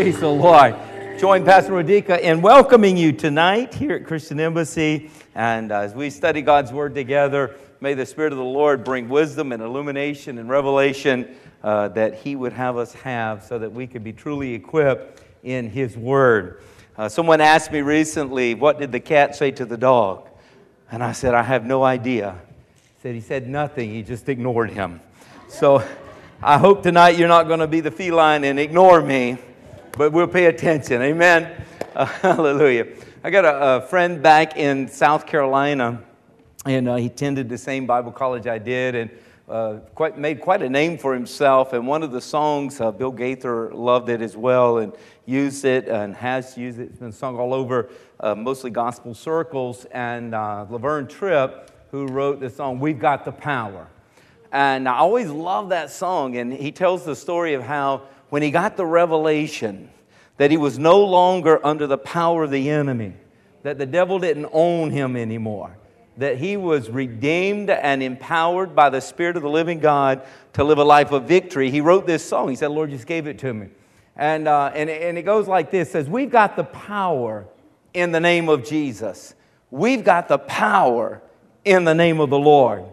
Praise the Lord. Join Pastor Rodica in welcoming you tonight here at Christian Embassy. And uh, as we study God's Word together, may the Spirit of the Lord bring wisdom and illumination and revelation uh, that He would have us have so that we could be truly equipped in His Word. Uh, someone asked me recently, What did the cat say to the dog? And I said, I have no idea. He said, He said nothing, he just ignored him. So I hope tonight you're not going to be the feline and ignore me but we'll pay attention. Amen. Uh, hallelujah. I got a, a, friend back in South Carolina, and uh, he attended the same Bible college I did, and uh, quite, made quite a name for himself. And one of the songs, uh, Bill Gaither loved it as well and used it and has used it. It's been sung all over, uh, mostly gospel circles. And uh, Laverne Tripp, who wrote the song, We've Got the Power. And I always love that song. And he tells the story of how when he got the revelation that he was no longer under the power of the enemy, that the devil didn't own him anymore, that he was redeemed and empowered by the Spirit of the living God to live a life of victory, he wrote this song. He said, Lord just gave it to me. And, uh, and, and it goes like this says, We've got the power in the name of Jesus. We've got the power in the name of the Lord.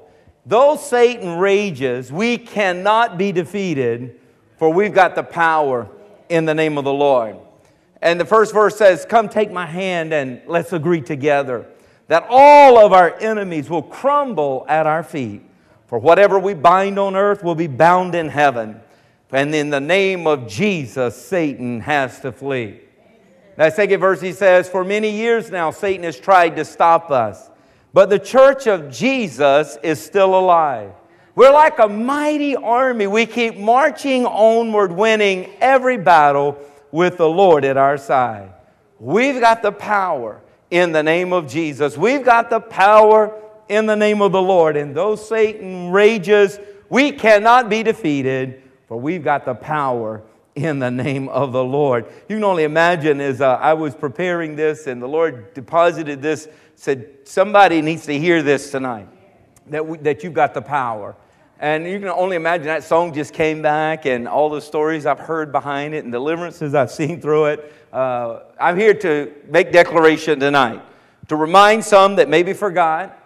Though Satan rages, we cannot be defeated for we've got the power in the name of the Lord. And the first verse says, Come take my hand and let's agree together that all of our enemies will crumble at our feet. For whatever we bind on earth will be bound in heaven. And in the name of Jesus, Satan has to flee. That second verse, he says, For many years now, Satan has tried to stop us, but the church of Jesus is still alive. We're like a mighty army. We keep marching onward, winning every battle with the Lord at our side. We've got the power in the name of Jesus. We've got the power in the name of the Lord. And though Satan rages, we cannot be defeated, for we've got the power in the name of the Lord. You can only imagine as uh, I was preparing this and the Lord deposited this, said, Somebody needs to hear this tonight, that, we, that you've got the power. And you can only imagine that song just came back and all the stories I've heard behind it and deliverances I've seen through it. Uh, I'm here to make declaration tonight, to remind some that maybe forgot,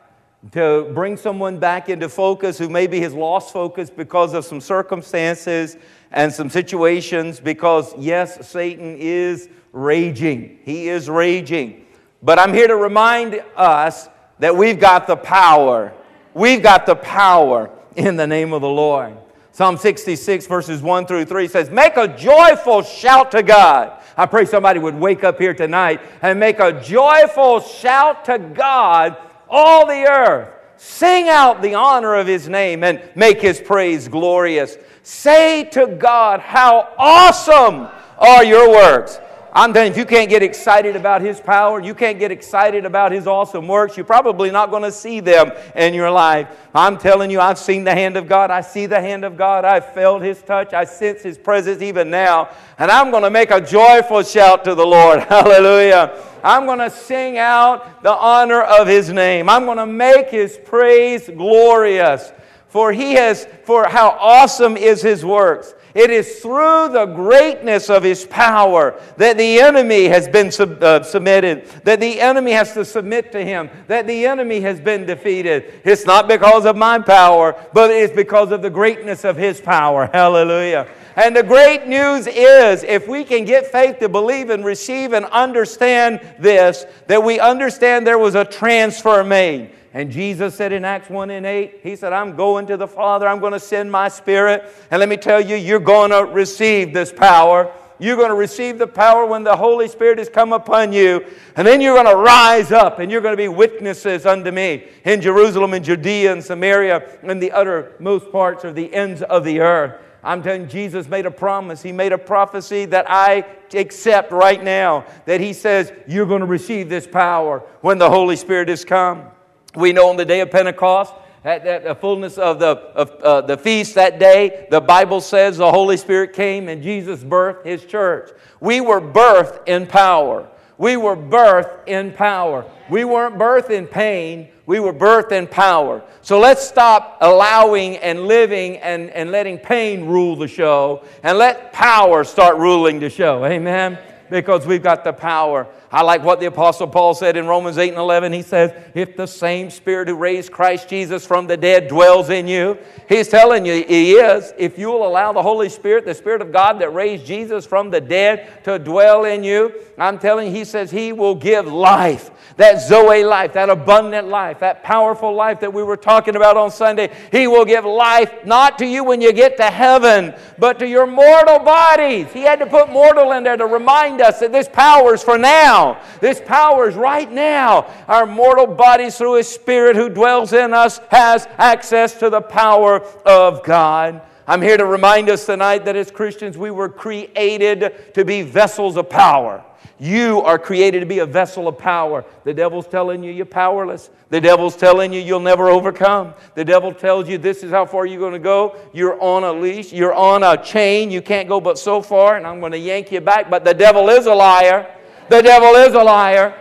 to bring someone back into focus who maybe has lost focus because of some circumstances and some situations, because yes, Satan is raging. He is raging. But I'm here to remind us that we've got the power. We've got the power in the name of the Lord. Psalm 66, verses 1 through 3 says, Make a joyful shout to God. I pray somebody would wake up here tonight and make a joyful shout to God, all the earth. Sing out the honor of his name and make his praise glorious. Say to God, How awesome are your works! I'm telling you, if you can't get excited about His power, you can't get excited about His awesome works, you're probably not going to see them in your life. I'm telling you, I've seen the hand of God. I see the hand of God. I've felt His touch. I sense His presence even now. And I'm going to make a joyful shout to the Lord. Hallelujah. I'm going to sing out the honor of His name. I'm going to make His praise glorious. For He has, for how awesome is His works. It is through the greatness of his power that the enemy has been sub, uh, submitted, that the enemy has to submit to him, that the enemy has been defeated. It's not because of my power, but it's because of the greatness of his power. Hallelujah. And the great news is if we can get faith to believe and receive and understand this, that we understand there was a transfer made. And Jesus said in Acts 1 and 8, He said, I'm going to the Father, I'm going to send my Spirit. And let me tell you, you're going to receive this power. You're going to receive the power when the Holy Spirit has come upon you. And then you're going to rise up and you're going to be witnesses unto me in Jerusalem and Judea and Samaria and the uttermost parts of the ends of the earth. I'm telling you, Jesus made a promise. He made a prophecy that I accept right now. That He says, You're going to receive this power when the Holy Spirit has come. We know on the day of Pentecost, at, the fullness of the, of, uh, the feast that day, the Bible says the Holy Spirit came and Jesus birthed His church. We were birthed in power. We were birthed in power. We weren't birthed in pain, we were birthed in power. So let's stop allowing and living and, and letting pain rule the show and let power start ruling the show. Amen? Because we've got the power. I like what the Apostle Paul said in Romans 8 and 11. He says, If the same Spirit who raised Christ Jesus from the dead dwells in you, He's telling you He is. If you'll allow the Holy Spirit, the Spirit of God that raised Jesus from the dead, to dwell in you, I'm telling you, He says He will give life that Zoe life, that abundant life, that powerful life that we were talking about on Sunday. He will give life not to you when you get to heaven, but to your mortal bodies. He had to put mortal in there to remind us that this power is for now. This power is right now. Our mortal bodies, through His Spirit who dwells in us, has access to the power of God. I'm here to remind us tonight that as Christians, we were created to be vessels of power. You are created to be a vessel of power. The devil's telling you you're powerless. The devil's telling you you'll never overcome. The devil tells you this is how far you're going to go. You're on a leash, you're on a chain. You can't go but so far, and I'm going to yank you back. But the devil is a liar. The devil is a liar.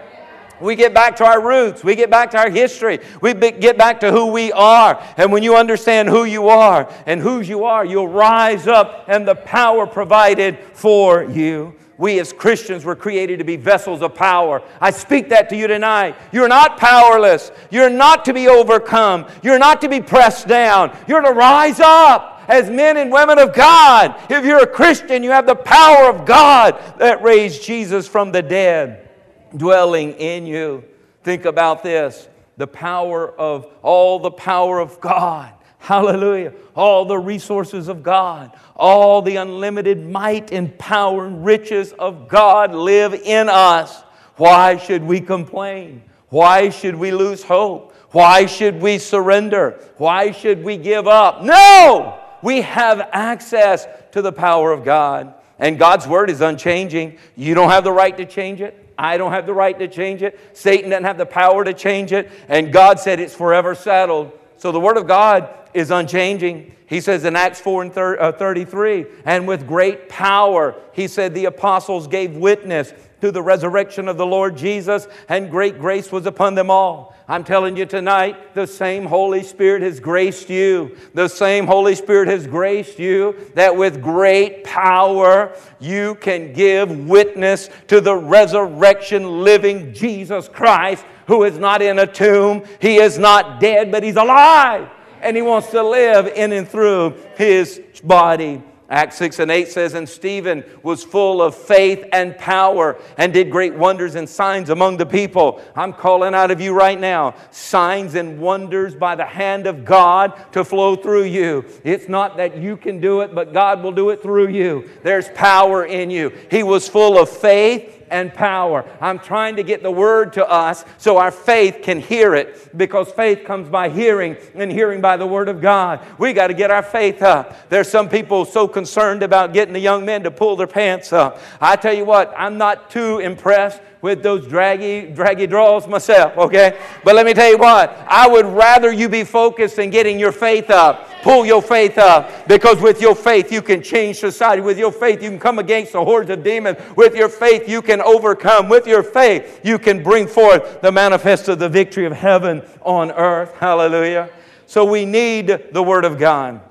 We get back to our roots. We get back to our history. We get back to who we are. And when you understand who you are and whose you are, you'll rise up and the power provided for you. We as Christians were created to be vessels of power. I speak that to you tonight. You're not powerless. You're not to be overcome. You're not to be pressed down. You're to rise up as men and women of God. If you're a Christian, you have the power of God that raised Jesus from the dead dwelling in you. Think about this the power of all the power of God Hallelujah. All the resources of God, all the unlimited might and power and riches of God live in us. Why should we complain? Why should we lose hope? Why should we surrender? Why should we give up? No! We have access to the power of God. And God's word is unchanging. You don't have the right to change it. I don't have the right to change it. Satan doesn't have the power to change it. And God said it's forever settled. So the word of God is unchanging. He says in Acts 4 and uh, 33, and with great power, he said the apostles gave witness to the resurrection of the Lord Jesus, and great grace was upon them all. I'm telling you tonight, the same Holy Spirit has graced you. The same Holy Spirit has graced you that with great power you can give witness to the resurrection living Jesus Christ, who is not in a tomb. He is not dead, but he's alive and he wants to live in and through his body. Acts 6 and 8 says, And Stephen was full of faith and power and did great wonders and signs among the people. I'm calling out of you right now signs and wonders by the hand of God to flow through you. It's not that you can do it, but God will do it through you. There's power in you. He was full of faith and power. I'm trying to get the word to us so our faith can hear it because faith comes by hearing and hearing by the word of God. We got to get our faith up. There's some people so concerned about getting the young men to pull their pants up. I tell you what, I'm not too impressed with those draggy, draggy draws myself, okay? But let me tell you what, I would rather you be focused in getting your faith up. Pull your faith up because with your faith you can change society. With your faith you can come against the hordes of demons. With your faith you can overcome. With your faith you can bring forth the manifest of the victory of heaven on earth. Hallelujah. So we need the Word of God.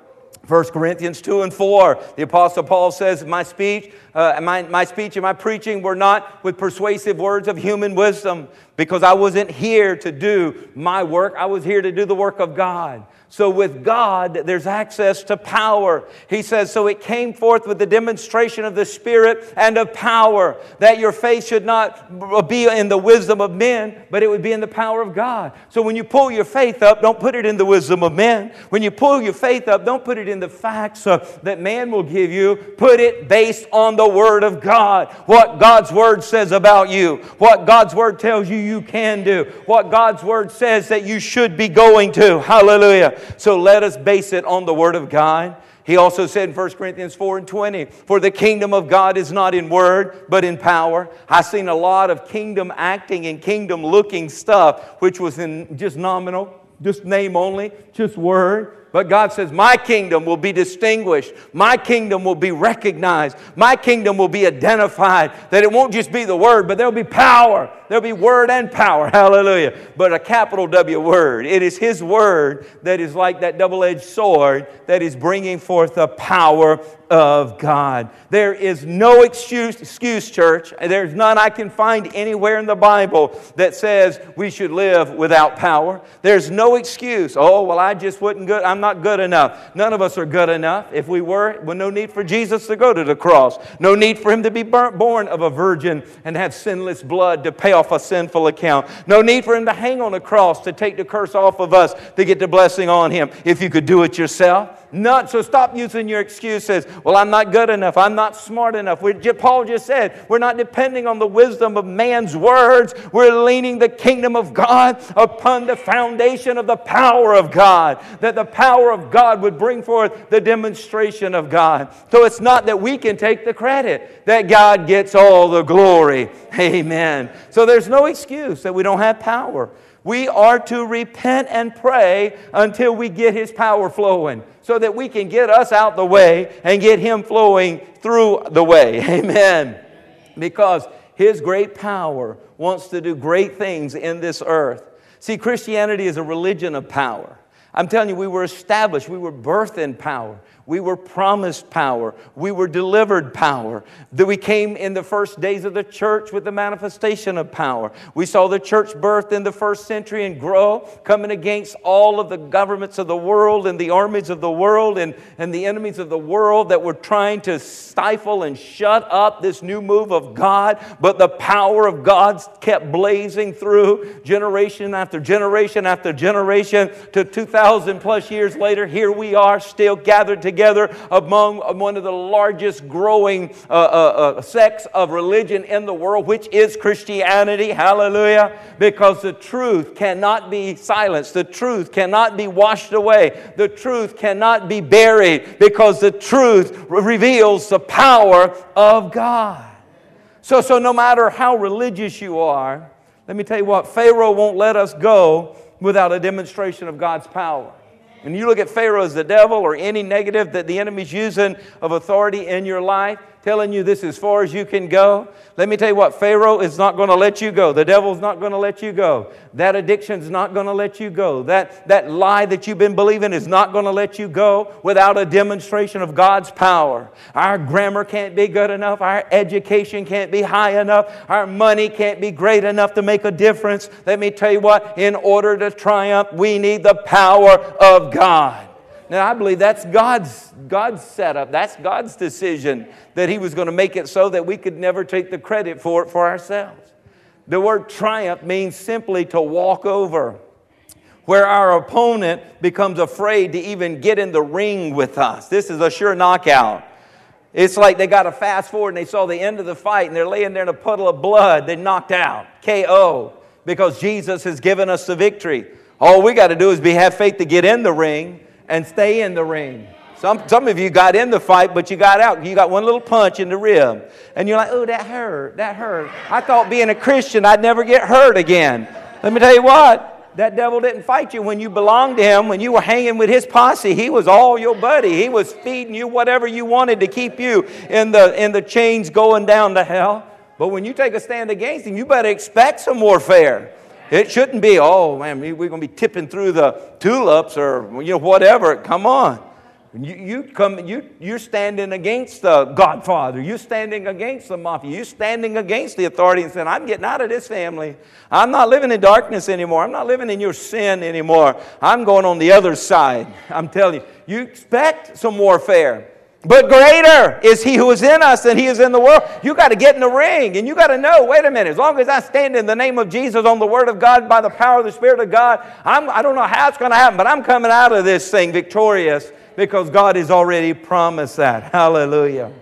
1 Corinthians 2 and 4, the Apostle Paul says, My speech, uh, my, my speech and my preaching were not with persuasive words of human wisdom, because I wasn't here to do my work. I was here to do the work of God. So with God, there's access to power. He says, So it came forth with the demonstration of the Spirit and of power, that your faith should not be in the wisdom of men, but it would be in the power of God. So when you pull your faith up, don't put it in the wisdom of men. When you pull your faith up, don't put it in the facts uh, that man will give you. Put it based on the Word of God. What God's Word says about you, what God's Word tells you you can do, what God's Word says that you should be going to. Hallelujah. So let us base it on the Word of God. He also said in 1 Corinthians 4 and 20, For the kingdom of God is not in word, but in power. I've seen a lot of kingdom acting and kingdom looking stuff, which was in just nominal, just name only, just word. But God says, My kingdom will be distinguished. My kingdom will be recognized. My kingdom will be identified. That it won't just be the word, but there'll be power. There'll be word and power. Hallelujah. But a capital W word. It is His word that is like that double edged sword that is bringing forth the power of God. There is no excuse, excuse, church. There's none I can find anywhere in the Bible that says we should live without power. There's no excuse. Oh, well, I just wasn't good. I'm not good enough. None of us are good enough. If we were, well, no need for Jesus to go to the cross. No need for him to be born of a virgin and have sinless blood to pay a sinful account. No need for him to hang on a cross to take the curse off of us to get the blessing on him. If you could do it yourself, not, so stop using your excuses. Well, I'm not good enough. I'm not smart enough. We, Paul just said we're not depending on the wisdom of man's words. We're leaning the kingdom of God upon the foundation of the power of God. That the power of God would bring forth the demonstration of God. So it's not that we can take the credit, that God gets all the glory. Amen. So there's no excuse that we don't have power. We are to repent and pray until we get His power flowing so that we can get us out the way and get Him flowing through the way. Amen. Because His great power wants to do great things in this earth. See, Christianity is a religion of power. I'm telling you, we were established, we were birthed in power. We were promised power. We were delivered power. That we came in the first days of the church with the manifestation of power. We saw the church birthed in the first century and grow, coming against all of the governments of the world and the armies of the world and, and the enemies of the world that were trying to stifle and shut up this new move of God. But the power of God kept blazing through generation after generation after generation to 2,000 plus years later. Here we are still gathered together together among one of the largest growing uh, uh, uh, sects of religion in the world, which is Christianity. Hallelujah. Because the truth cannot be silenced, the truth cannot be washed away, the truth cannot be buried, because the truth reveals the power of God. So, so no matter how religious you are, let me tell you what, Pharaoh won't let us go without a demonstration of God's power. When you look at Pharaoh as the devil or any negative that the enemy's using of authority in your life, telling you this is as far as you can go. Let me tell you what, Pharaoh is not going to let you go. The devil's not going to let you go. That addiction's not going to let you go. That, that lie that you've been believing is not going to let you go without a demonstration of God's power. Our grammar can't be good enough. Our education can't be high enough. Our money can't be great enough to make a difference. Let me tell you what, in order to triumph, we need the power of God. Now, I believe that's God's, God's setup. That's God's decision that He was going to make it so that we could never take the credit for it for ourselves. The word triumph means simply to walk over, where our opponent becomes afraid to even get in the ring with us. This is a sure knockout. It's like they got to fast forward and they saw the end of the fight and they're laying there in a puddle of blood. They knocked out, KO, because Jesus has given us the victory. All we got to do is be, have faith to get in the ring and stay in the ring. Some, some of you got in the fight, but you got out. You got one little punch in the rib. And you're like, oh, that hurt. That hurt. I thought being a Christian, I'd never get hurt again. Let me tell you what. That devil didn't fight you when you belonged to him, when you were hanging with his posse. He was all your buddy. He was feeding you whatever you wanted to keep you in the, in the chains going down to hell. But when you take a stand against him, you better expect some warfare. It shouldn't be, oh man, we're going to be tipping through the tulips or you know whatever. Come on. You, you come, you, you're standing against the Godfather. You're standing against the mafia. You're standing against the authority and saying, I'm getting out of this family. I'm not living in darkness anymore. I'm not living in your sin anymore. I'm going on the other side. I'm telling you, you expect some warfare. But greater is he who is in us than he is in the world. You got to get in the ring and you got to know wait a minute, as long as I stand in the name of Jesus on the word of God by the power of the Spirit of God, I'm, I don't know how it's going to happen, but I'm coming out of this thing victorious because God has already promised that. Hallelujah.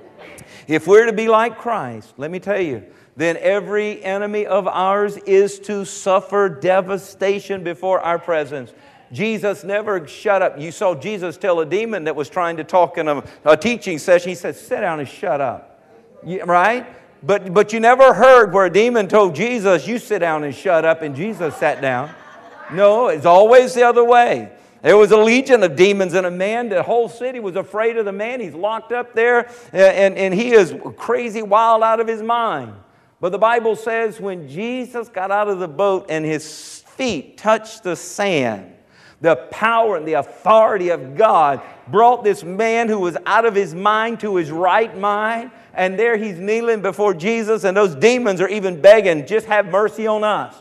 If we're to be like Christ, let me tell you, then every enemy of ours is to suffer devastation before our presence. Jesus never shut up. You saw Jesus tell a demon that was trying to talk in a, a teaching session, He said, Sit down and shut up. Right? But, but you never heard where a demon told Jesus, You sit down and shut up, and Jesus sat down. No, it's always the other way. There was a legion of demons in a man. The whole city was afraid of the man. He's locked up there, and, and he is crazy, wild out of his mind. But the Bible says when Jesus got out of the boat and his feet touched the sand, the power and the authority of God brought this man who was out of his mind to his right mind. And there he's kneeling before Jesus, and those demons are even begging, just have mercy on us.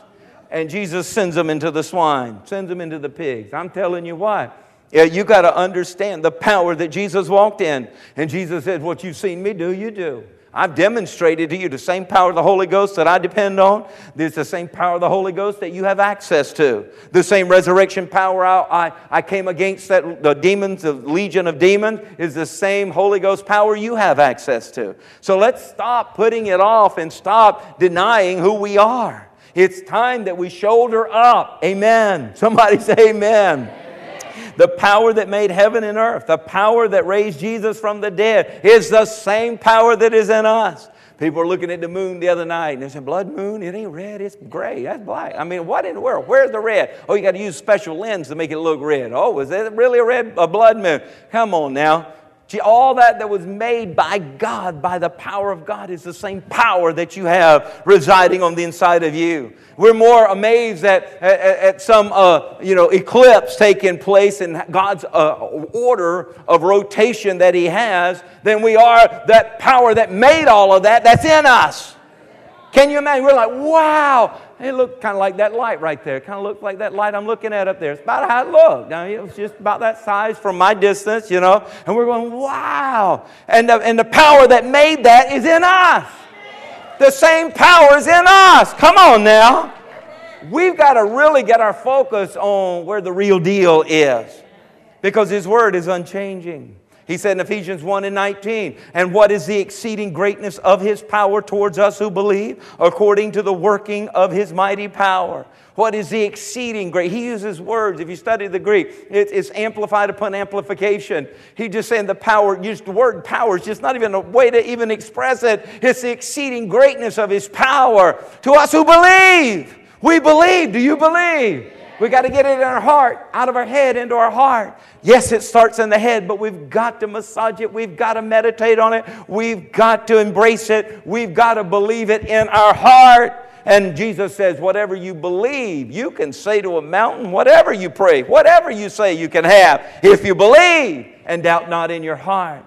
And Jesus sends them into the swine, sends them into the pigs. I'm telling you what. Yeah, you got to understand the power that Jesus walked in. And Jesus said, What you've seen me do, you do. I've demonstrated to you the same power of the Holy Ghost that I depend on. There's the same power of the Holy Ghost that you have access to. The same resurrection power I, I, I came against that the demons, the legion of demons, is the same Holy Ghost power you have access to. So let's stop putting it off and stop denying who we are. It's time that we shoulder up. Amen. Somebody say amen. The power that made heaven and earth, the power that raised Jesus from the dead, is the same power that is in us. People were looking at the moon the other night and they said, Blood moon, it ain't red, it's gray, that's black. I mean, what in the world? Where's the red? Oh, you got to use special lens to make it look red. Oh, is that really a red, a blood moon? Come on now. All that that was made by God, by the power of God, is the same power that you have residing on the inside of you. We're more amazed at, at, at some uh, you know, eclipse taking place in God's uh, order of rotation that He has than we are that power that made all of that that's in us. Can you imagine? We're like, wow, it looked kind of like that light right there. It kind of looked like that light I'm looking at up there. It's about how it looked. I mean, it was just about that size from my distance, you know. And we're going, wow. And the, and the power that made that is in us. The same power is in us. Come on now. We've got to really get our focus on where the real deal is because His Word is unchanging. He said in Ephesians 1 and 19, and what is the exceeding greatness of his power towards us who believe, according to the working of his mighty power? What is the exceeding great? He uses words. If you study the Greek, it's amplified upon amplification. He just saying the power, used the word power is just not even a way to even express it. It's the exceeding greatness of his power to us who believe. We believe. Do you believe? We got to get it in our heart, out of our head into our heart. Yes, it starts in the head, but we've got to massage it. We've got to meditate on it. We've got to embrace it. We've got to believe it in our heart. And Jesus says, whatever you believe, you can say to a mountain, whatever you pray, whatever you say, you can have if you believe and doubt not in your heart.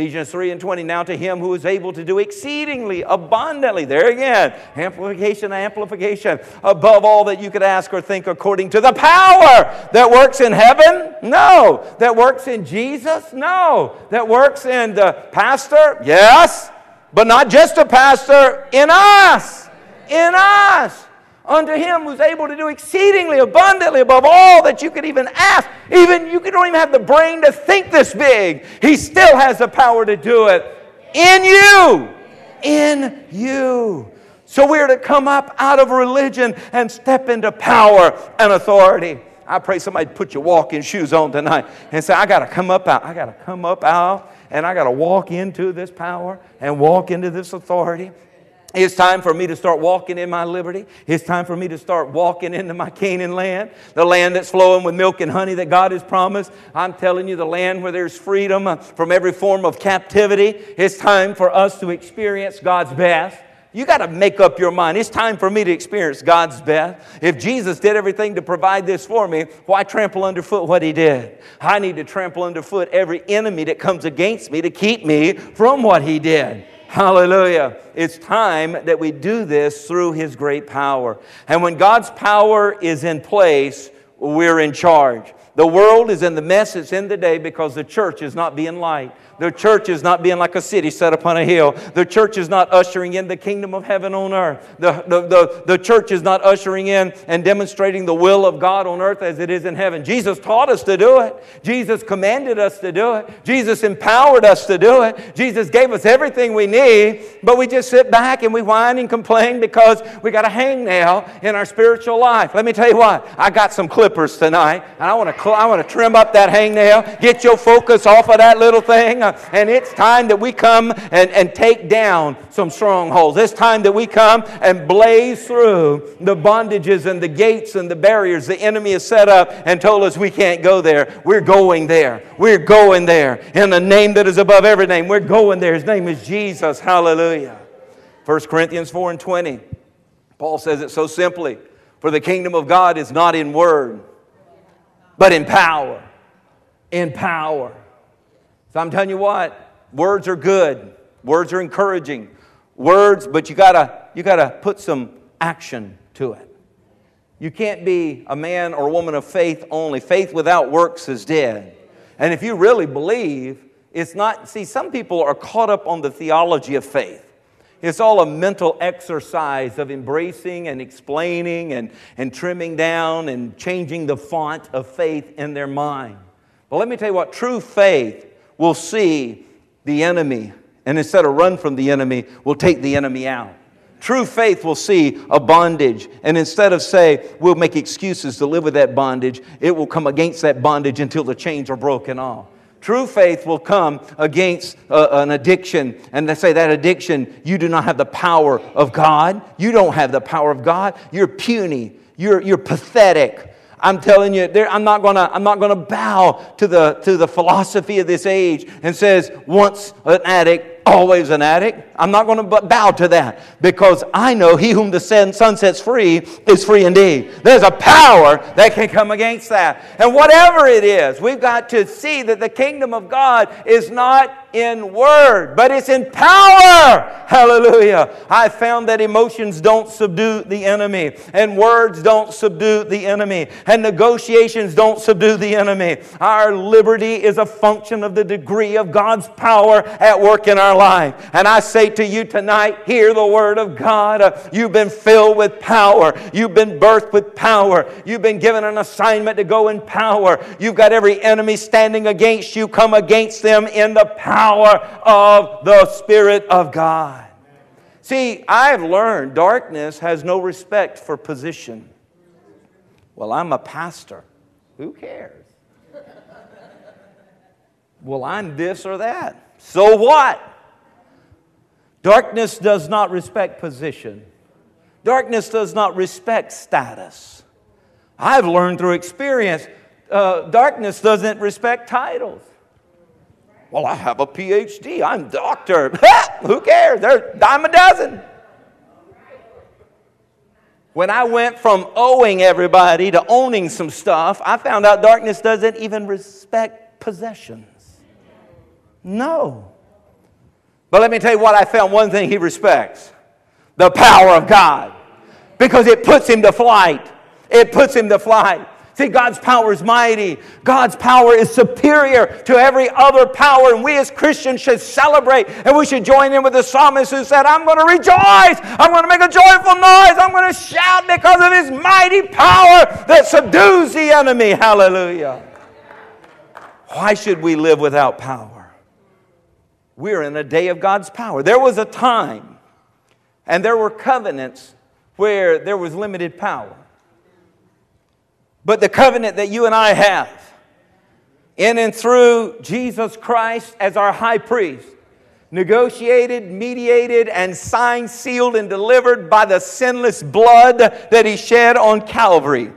Ephesians 3 and 20, now to him who is able to do exceedingly abundantly, there again, amplification, amplification, above all that you could ask or think according to the power that works in heaven? No. That works in Jesus? No. That works in the pastor? Yes. But not just a pastor, in us. In us unto him who's able to do exceedingly abundantly above all that you could even ask. Even you don't even have the brain to think this big. He still has the power to do it in you. In you. So we are to come up out of religion and step into power and authority. I pray somebody put your walking shoes on tonight and say, I got to come up out. I got to come up out and I got to walk into this power and walk into this authority it's time for me to start walking in my liberty. It's time for me to start walking into my Canaan land, the land that's flowing with milk and honey that God has promised. I'm telling you, the land where there's freedom uh, from every form of captivity. It's time for us to experience God's best. You got to make up your mind. It's time for me to experience God's best. If Jesus did everything to provide this for me, why trample underfoot what he did? I need to trample underfoot every enemy that comes against me to keep me from what he did. Hallelujah. It's time that we do this through His great power. And when God's power is in place, we're in charge. The world is in the mess it's in today because the church is not being light. The church is not being like a city set upon a hill. The church is not ushering in the kingdom of heaven on earth. The, the, the, the church is not ushering in and demonstrating the will of God on earth as it is in heaven. Jesus taught us to do it. Jesus commanded us to do it. Jesus empowered us to do it. Jesus gave us everything we need, but we just sit back and we whine and complain because we got a hangnail in our spiritual life. Let me tell you what, I got some clippers tonight, and I want to I want to trim up that hangnail, get your focus off of that little thing. And it's time that we come and, and take down some strongholds. It's time that we come and blaze through the bondages and the gates and the barriers the enemy has set up and told us we can't go there. We're going there. We're going there. In the name that is above every name, we're going there. His name is Jesus. Hallelujah. 1 Corinthians 4 and 20. Paul says it so simply For the kingdom of God is not in word, but in power. In power. So I'm telling you what, words are good, words are encouraging. Words, but you gotta, you gotta put some action to it. You can't be a man or a woman of faith only. Faith without works is dead. And if you really believe, it's not, see, some people are caught up on the theology of faith. It's all a mental exercise of embracing and explaining and, and trimming down and changing the font of faith in their mind. But let me tell you what true faith will see the enemy, and instead of run from the enemy, we'll take the enemy out. True faith will see a bondage, and instead of say, we'll make excuses to live with that bondage, it will come against that bondage until the chains are broken off. True faith will come against uh, an addiction, and they say that addiction, you do not have the power of God. You don't have the power of God. You're puny. You're, you're pathetic. I'm telling you, I'm not gonna, I'm not gonna bow to the, to the philosophy of this age and says, once an addict, always an addict. I'm not to bow to that because I know he whom the Son sets free is free indeed. There's a power that can come against that. And whatever it is, we've got to see that the kingdom of God is not in word, but it's in power. Hallelujah. I found that emotions don't subdue the enemy, and words don't subdue the enemy, and negotiations don't subdue the enemy. Our liberty is a function of the degree of God's power at work in our life. And I say to you tonight, hear the word of God. You've been filled with power. You've been birthed with power. You've been given an assignment to go in power. You've got every enemy standing against you. Come against them in the power of the Spirit of God. See, I've learned darkness has no respect for position. Well, I'm a pastor. Who cares? well, I'm this or that. So what? Darkness does not respect position. Darkness does not respect status. I've learned through experience, uh, darkness doesn't respect titles. Well, I have a PhD. I'm doctor. Who cares? There's dime a dozen. When I went from owing everybody to owning some stuff, I found out darkness doesn't even respect possessions. No. But let me tell you what I found one thing he respects the power of God because it puts him to flight. It puts him to flight. See, God's power is mighty. God's power is superior to every other power. And we as Christians should celebrate and we should join in with the psalmist who said, I'm going to rejoice. I'm going to make a joyful noise. I'm going to shout because of his mighty power that subdues the enemy. Hallelujah. Why should we live without power? We're in a day of God's power. There was a time, and there were covenants where there was limited power. But the covenant that you and I have, in and through Jesus Christ as our high priest, negotiated, mediated, and signed, sealed, and delivered by the sinless blood that he shed on Calvary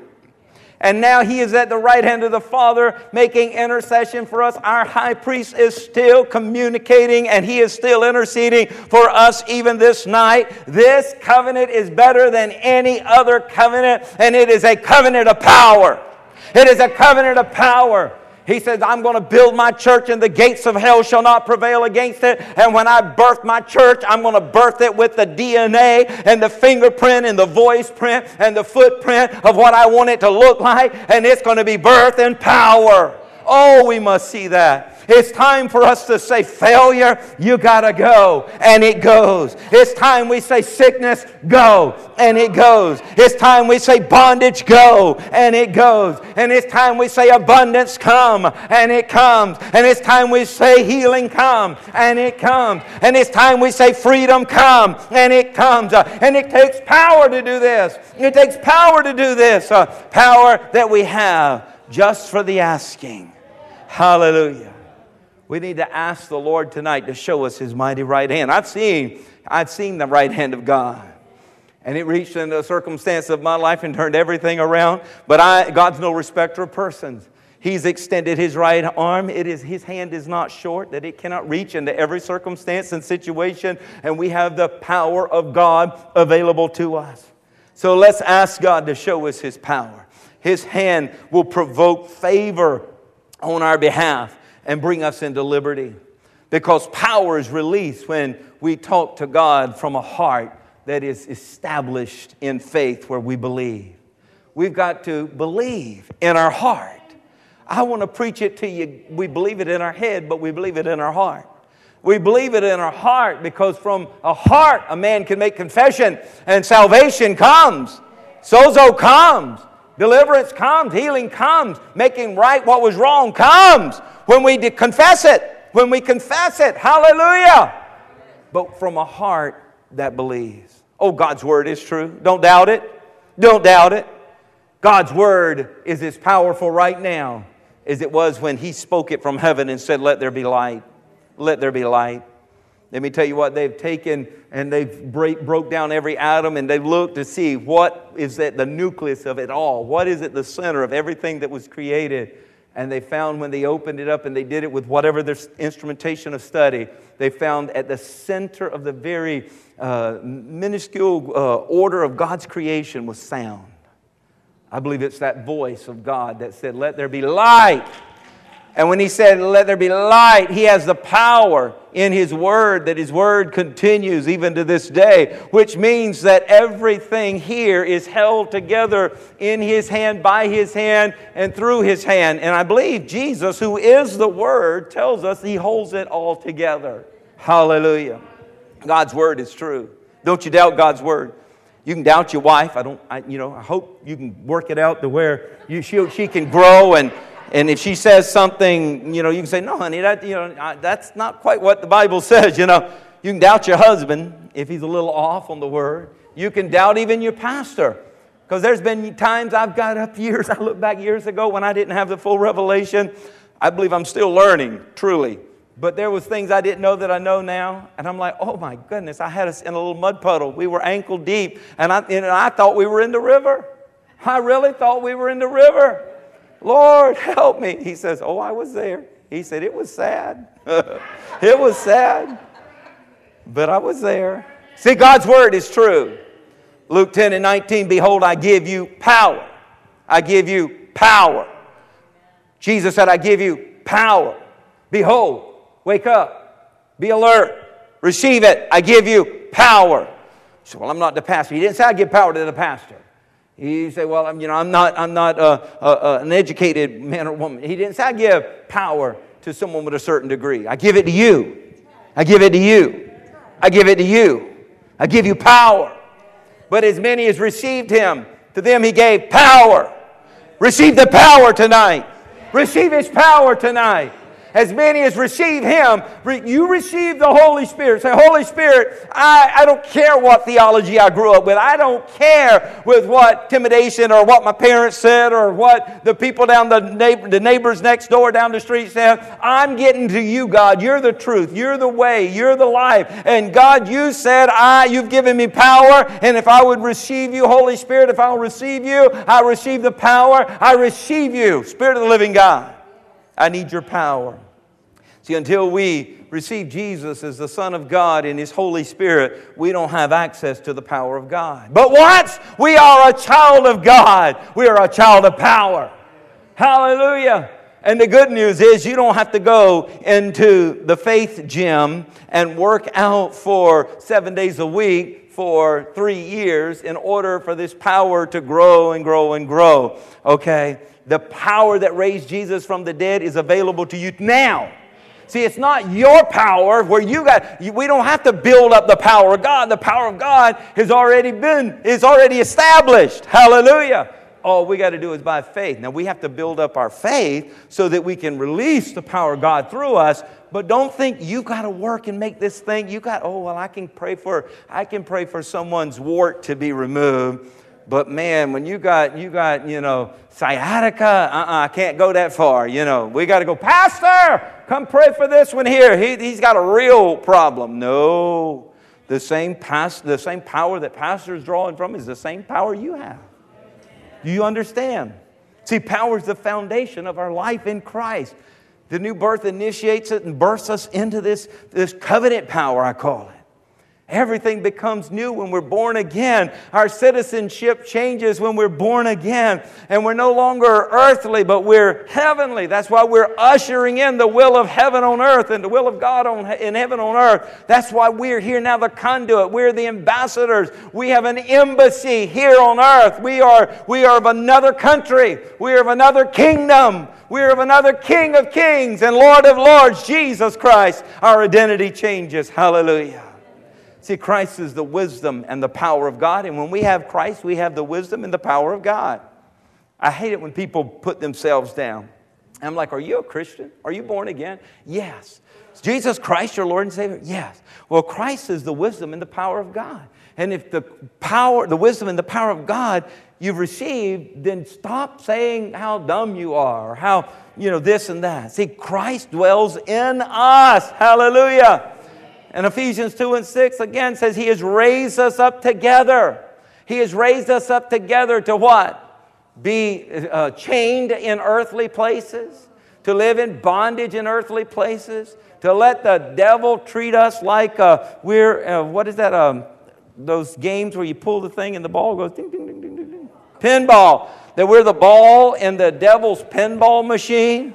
and now he is at the right hand of the Father making intercession for us. Our high priest is still communicating and he is still interceding for us even this night. This covenant is better than any other covenant, and it is a covenant of power. It is a covenant of power. He says, I'm going to build my church and the gates of hell shall not prevail against it. And when I birth my church, I'm going to birth it with the DNA and the fingerprint and the voice print and the footprint of what I want it to look like. And it's going to be birth and power. Oh, we must see that. It's time for us to say, failure, you gotta go. And it goes. It's time we say, sickness, go. And it goes. It's time we say, bondage, go. And it goes. And it's time we say, abundance, come. And it comes. And it's time we say, healing, come. And it comes. And it's time we say, freedom, come. And it comes. And it takes power to do this. It takes power to do this. Uh, power that we have just for the asking. Hallelujah. We need to ask the Lord tonight to show us his mighty right hand. I've seen, I've seen the right hand of God. And it reached into a circumstance of my life and turned everything around. But I, God's no respecter of persons. He's extended his right arm. It is, his hand is not short, that it cannot reach into every circumstance and situation. And we have the power of God available to us. So let's ask God to show us his power. His hand will provoke favor on our behalf and bring us into liberty. Because power is released when we talk to God from a heart that is established in faith where we believe. We've got to believe in our heart. I want to preach it to you. We believe it in our head, but we believe it in our heart. We believe it in our heart because from a heart a man can make confession and salvation comes. Sozo comes. Deliverance comes. Healing comes. Making right what was wrong comes when we confess it. When we confess it. Hallelujah. But from a heart that believes. Oh, God's word is true. Don't doubt it. Don't doubt it. God's word is as powerful right now as it was when He spoke it from heaven and said, Let there be light. Let there be light. Let me tell you what they've taken and they've break, broke down every atom and they've looked to see what is at the nucleus of it all. What is at the center of everything that was created? And they found when they opened it up and they did it with whatever their instrumentation of study, they found at the center of the very uh, minuscule uh, order of God's creation was sound. I believe it's that voice of God that said, Let there be light. And when he said, Let there be light, he has the power in his word that his word continues even to this day, which means that everything here is held together in his hand, by his hand, and through his hand. And I believe Jesus, who is the word, tells us he holds it all together. Hallelujah. God's word is true. Don't you doubt God's word. You can doubt your wife. I don't, I, you know, I hope you can work it out to where you, she, she can grow and and if she says something, you know, you can say, no, honey, that, you know, that's not quite what the Bible says. You know, you can doubt your husband if he's a little off on the word. You can doubt even your pastor. Because there's been times I've got up years, I look back years ago when I didn't have the full revelation. I believe I'm still learning, truly. But there was things I didn't know that I know now. And I'm like, oh my goodness, I had us in a little mud puddle. We were ankle deep. And I, and I thought we were in the river. I really thought we were in the river. Lord, help me. He says, Oh, I was there. He said, It was sad. it was sad, but I was there. See, God's word is true. Luke 10 and 19 Behold, I give you power. I give you power. Jesus said, I give you power. Behold, wake up, be alert, receive it. I give you power. So, well, I'm not the pastor. He didn't say I give power to the pastor. He said, Well, I'm, you know, I'm not, I'm not an educated man or woman. He didn't say, I give power to someone with a certain degree. I give it to you. I give it to you. I give it to you. I give you power. But as many as received him, to them he gave power. Receive the power tonight. Receive his power tonight as many as receive him, you receive the Holy Spirit. Say, Holy Spirit, I, I don't care what theology I grew up with. I don't care with what intimidation or what my parents said or what the people down the, neighbor, the neighbors next door down the street said. I'm getting to you, God. You're the truth. You're the way. You're the life. And God, you said, I, you've given me power. And if I would receive you, Holy Spirit, if I'll receive you, I receive the power. I receive you, Spirit of the living God. I need your power. See, until we receive Jesus as the Son of God in His Holy Spirit, we don't have access to the power of God. But once we are a child of God, we are a child of power. Hallelujah. And the good news is you don't have to go into the faith gym and work out for seven days a week for three years in order for this power to grow and grow and grow. Okay? The power that raised Jesus from the dead is available to you now. See, it's not your power where you got, we don't have to build up the power of God. The power of God has already been, is already established. Hallelujah. All we got to do is by faith. Now we have to build up our faith so that we can release the power of God through us. But don't think you've got to work and make this thing. You got, oh, well, I can pray for, I can pray for someone's wart to be removed. But man, when you got, you got, you know, sciatica, uh-uh, I can't go that far. You know, we got to go, Pastor, come pray for this one here. He, he's got a real problem. No, the same, past, the same power that pastor is drawing from is the same power you have. Do you understand? See, power is the foundation of our life in Christ. The new birth initiates it and births us into this, this covenant power, I call it. Everything becomes new when we're born again. Our citizenship changes when we're born again. And we're no longer earthly, but we're heavenly. That's why we're ushering in the will of heaven on earth and the will of God on, in heaven on earth. That's why we're here now, the conduit. We're the ambassadors. We have an embassy here on earth. We are, we are of another country. We are of another kingdom. We are of another King of kings and Lord of lords, Jesus Christ. Our identity changes. Hallelujah. See, Christ is the wisdom and the power of God. And when we have Christ, we have the wisdom and the power of God. I hate it when people put themselves down. I'm like, Are you a Christian? Are you born again? Yes. Is Jesus Christ your Lord and Savior? Yes. Well, Christ is the wisdom and the power of God. And if the power, the wisdom and the power of God you've received, then stop saying how dumb you are, or how, you know, this and that. See, Christ dwells in us. Hallelujah. And Ephesians 2 and 6 again says, He has raised us up together. He has raised us up together to what? Be uh, chained in earthly places, to live in bondage in earthly places, to let the devil treat us like uh, we're, uh, what is that? Um, those games where you pull the thing and the ball goes ding, ding, ding, ding, ding, ding. Pinball. That we're the ball in the devil's pinball machine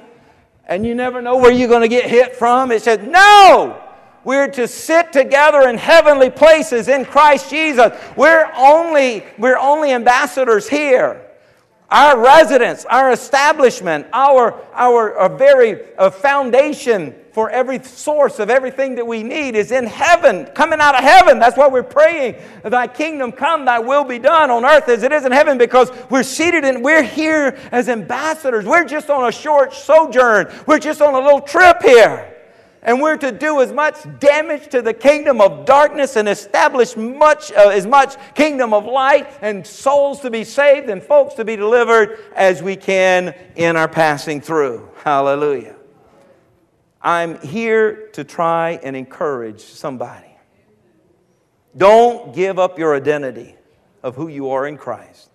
and you never know where you're going to get hit from. It says, no! We're to sit together in heavenly places in Christ Jesus. We're only, we're only ambassadors here. Our residence, our establishment, our, our, our very uh, foundation for every source of everything that we need is in heaven, coming out of heaven. That's why we're praying, Thy kingdom come, Thy will be done on earth as it is in heaven, because we're seated and we're here as ambassadors. We're just on a short sojourn, we're just on a little trip here. And we're to do as much damage to the kingdom of darkness and establish much, uh, as much kingdom of light and souls to be saved and folks to be delivered as we can in our passing through. Hallelujah. I'm here to try and encourage somebody. Don't give up your identity of who you are in Christ.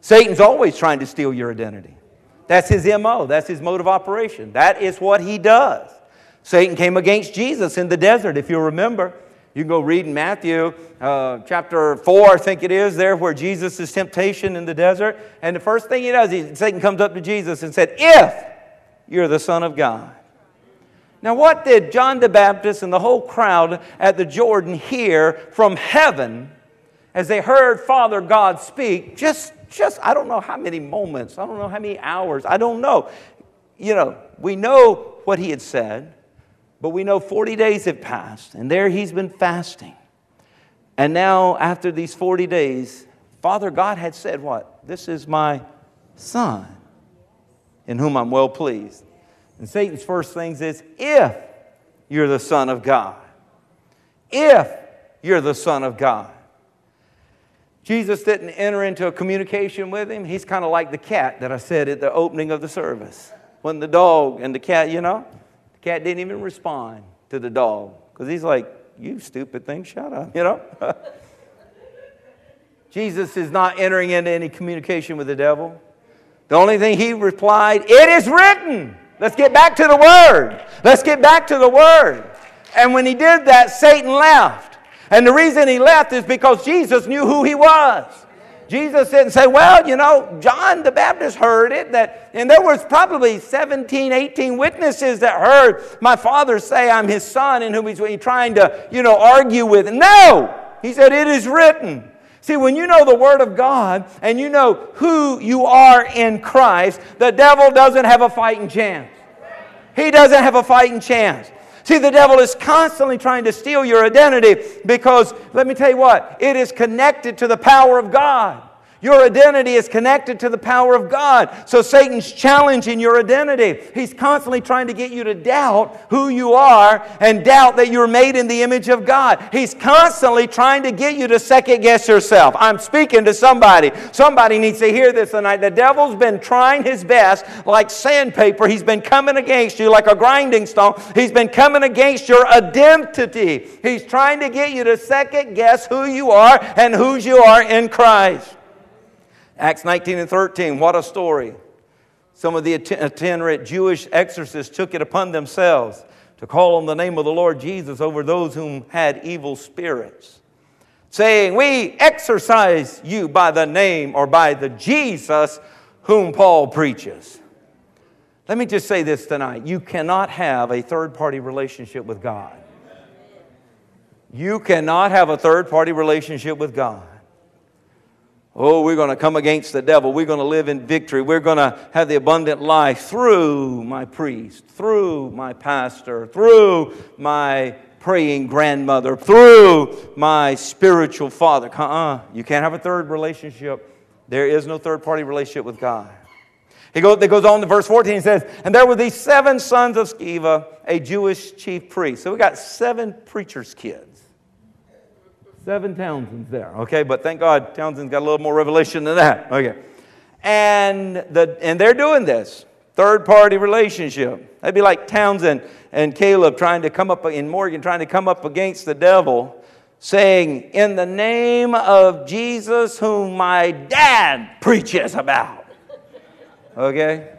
Satan's always trying to steal your identity. That's his MO, that's his mode of operation. That is what he does. Satan came against Jesus in the desert, if you remember. You can go read in Matthew uh, chapter 4, I think it is, there where Jesus' is temptation in the desert. And the first thing he does, he, Satan comes up to Jesus and said, If you're the Son of God. Now, what did John the Baptist and the whole crowd at the Jordan hear from heaven as they heard Father God speak? Just, just, I don't know how many moments, I don't know how many hours, I don't know. You know, we know what he had said. But we know 40 days have passed, and there he's been fasting. And now, after these 40 days, Father God had said, What? This is my son in whom I'm well pleased. And Satan's first things is, If you're the Son of God, if you're the Son of God. Jesus didn't enter into a communication with him. He's kind of like the cat that I said at the opening of the service. When the dog and the cat, you know, cat didn't even respond to the dog because he's like, You stupid thing, shut up, you know? Jesus is not entering into any communication with the devil. The only thing he replied, It is written. Let's get back to the Word. Let's get back to the Word. And when he did that, Satan left. And the reason he left is because Jesus knew who he was. Jesus didn't say, well, you know, John the Baptist heard it, that, and there was probably 17, 18 witnesses that heard my father say, I'm his son, and whom he's trying to, you know, argue with. No! He said, it is written. See, when you know the Word of God and you know who you are in Christ, the devil doesn't have a fighting chance. He doesn't have a fighting chance. See, the devil is constantly trying to steal your identity because, let me tell you what, it is connected to the power of God. Your identity is connected to the power of God. So Satan's challenging your identity. He's constantly trying to get you to doubt who you are and doubt that you're made in the image of God. He's constantly trying to get you to second guess yourself. I'm speaking to somebody. Somebody needs to hear this tonight. The devil's been trying his best like sandpaper. He's been coming against you like a grinding stone. He's been coming against your identity. He's trying to get you to second guess who you are and whose you are in Christ. Acts 19 and 13, what a story. Some of the itinerant Jewish exorcists took it upon themselves to call on the name of the Lord Jesus over those whom had evil spirits, saying, We exorcise you by the name or by the Jesus whom Paul preaches. Let me just say this tonight. You cannot have a third party relationship with God. You cannot have a third party relationship with God. Oh, we're going to come against the devil. We're going to live in victory. We're going to have the abundant life through my priest, through my pastor, through my praying grandmother, through my spiritual father. Uh-uh. You can't have a third relationship. There is no third party relationship with God. He goes, it goes on to verse 14 He says, And there were these seven sons of Sceva, a Jewish chief priest. So we got seven preachers' kids. Seven Townsends there, okay? But thank God Townsend's got a little more revelation than that, okay? And, the, and they're doing this third party relationship. That'd be like Townsend and Caleb trying to come up in Morgan, trying to come up against the devil, saying, In the name of Jesus, whom my dad preaches about. Okay?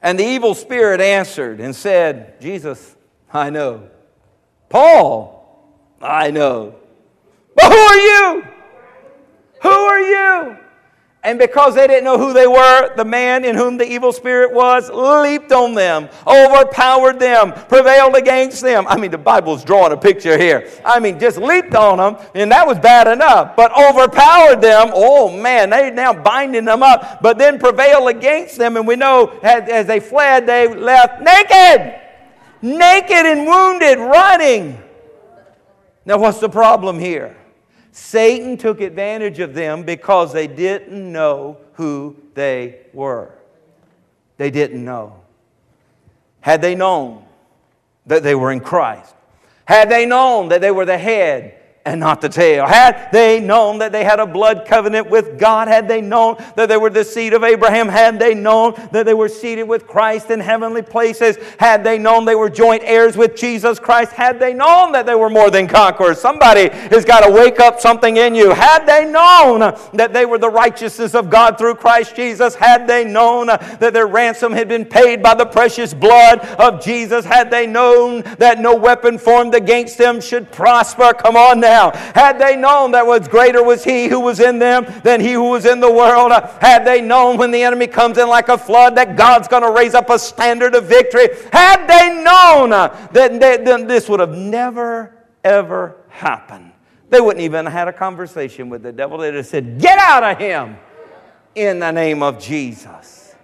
And the evil spirit answered and said, Jesus, I know. Paul, I know. But who are you? Who are you? And because they didn't know who they were, the man in whom the evil spirit was leaped on them, overpowered them, prevailed against them. I mean, the Bible's drawing a picture here. I mean, just leaped on them, and that was bad enough. But overpowered them, oh man, they now binding them up, but then prevailed against them. And we know as, as they fled, they left naked, naked and wounded, running. Now, what's the problem here? Satan took advantage of them because they didn't know who they were. They didn't know. Had they known that they were in Christ, had they known that they were the head and not the tail. Had they known that they had a blood covenant with God, had they known that they were the seed of Abraham, had they known that they were seated with Christ in heavenly places, had they known they were joint heirs with Jesus Christ, had they known that they were more than conquerors, somebody has got to wake up something in you. Had they known that they were the righteousness of God through Christ Jesus, had they known that their ransom had been paid by the precious blood of Jesus, had they known that no weapon formed against them should prosper, come on now Had they known that was greater was he who was in them than he who was in the world, uh, had they known when the enemy comes in like a flood that God's going to raise up a standard of victory, had they known uh, that, then this would have never, ever happened. They wouldn't even have had a conversation with the devil. They'd have said, Get out of him in the name of Jesus.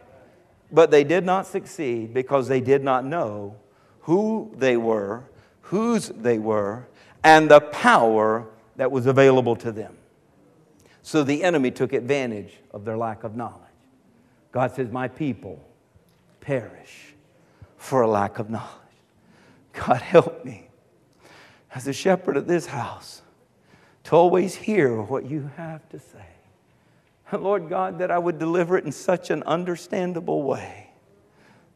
But they did not succeed because they did not know who they were, whose they were, and the power that was available to them. So the enemy took advantage of their lack of knowledge. God says, My people perish for a lack of knowledge. God, help me as a shepherd of this house to always hear what you have to say. Lord God, that I would deliver it in such an understandable way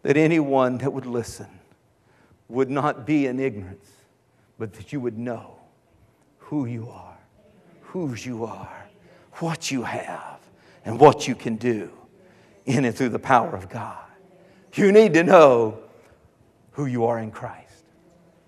that anyone that would listen would not be in ignorance but that you would know who you are, whose you are, what you have, and what you can do in and through the power of God. You need to know who you are in Christ.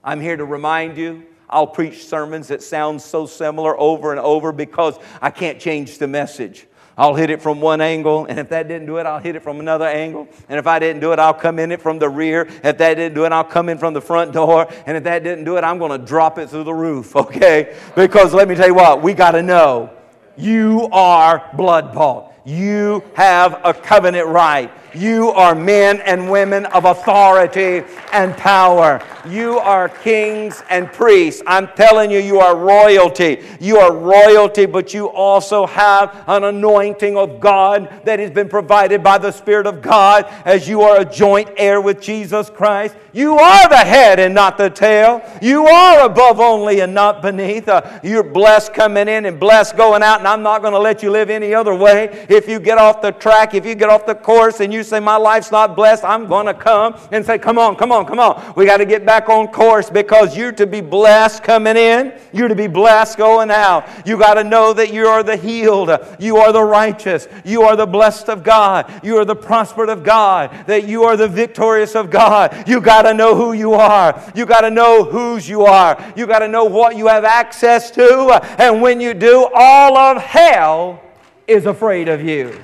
I'm here to remind you. I'll preach sermons that sound so similar over and over because I can't change the message. I'll hit it from one angle, and if that didn't do it, I'll hit it from another angle. And if I didn't do it, I'll come in it from the rear. If that didn't do it, I'll come in from the front door. And if that didn't do it, I'm going to drop it through the roof, okay? Because let me tell you what, we got to know you are blood bought. You have a covenant right. You are men and women of authority and power. You are kings and priests. I'm telling you, you are royalty. You are royalty, but you also have an anointing of God that has been provided by the Spirit of God as you are a joint heir with Jesus Christ. You are the head and not the tail. You are above only and not beneath. Uh, you're blessed coming in and blessed going out, and I'm not going to let you live any other way. If you get off the track, if you get off the course, and you say, My life's not blessed, I'm going to come and say, Come on, come on, come on. We got to get back on course because you're to be blessed coming in, you're to be blessed going out. You got to know that you are the healed, you are the righteous, you are the blessed of God, you are the prospered of God, that you are the victorious of God. You got to know who you are. You got to know whose you are. You got to know what you have access to. And when you do, all of hell is afraid of you.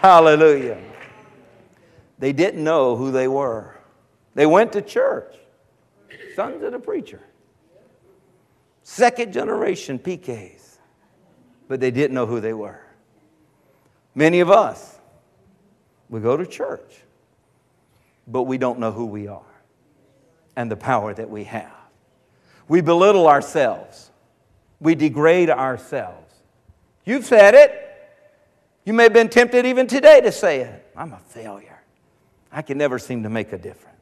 Hallelujah. They didn't know who they were. They went to church, sons of the preacher, second generation PKs, but they didn't know who they were. Many of us, we go to church, but we don't know who we are and the power that we have. We belittle ourselves, we degrade ourselves. You've said it. You may have been tempted even today to say it. I'm a failure. I can never seem to make a difference.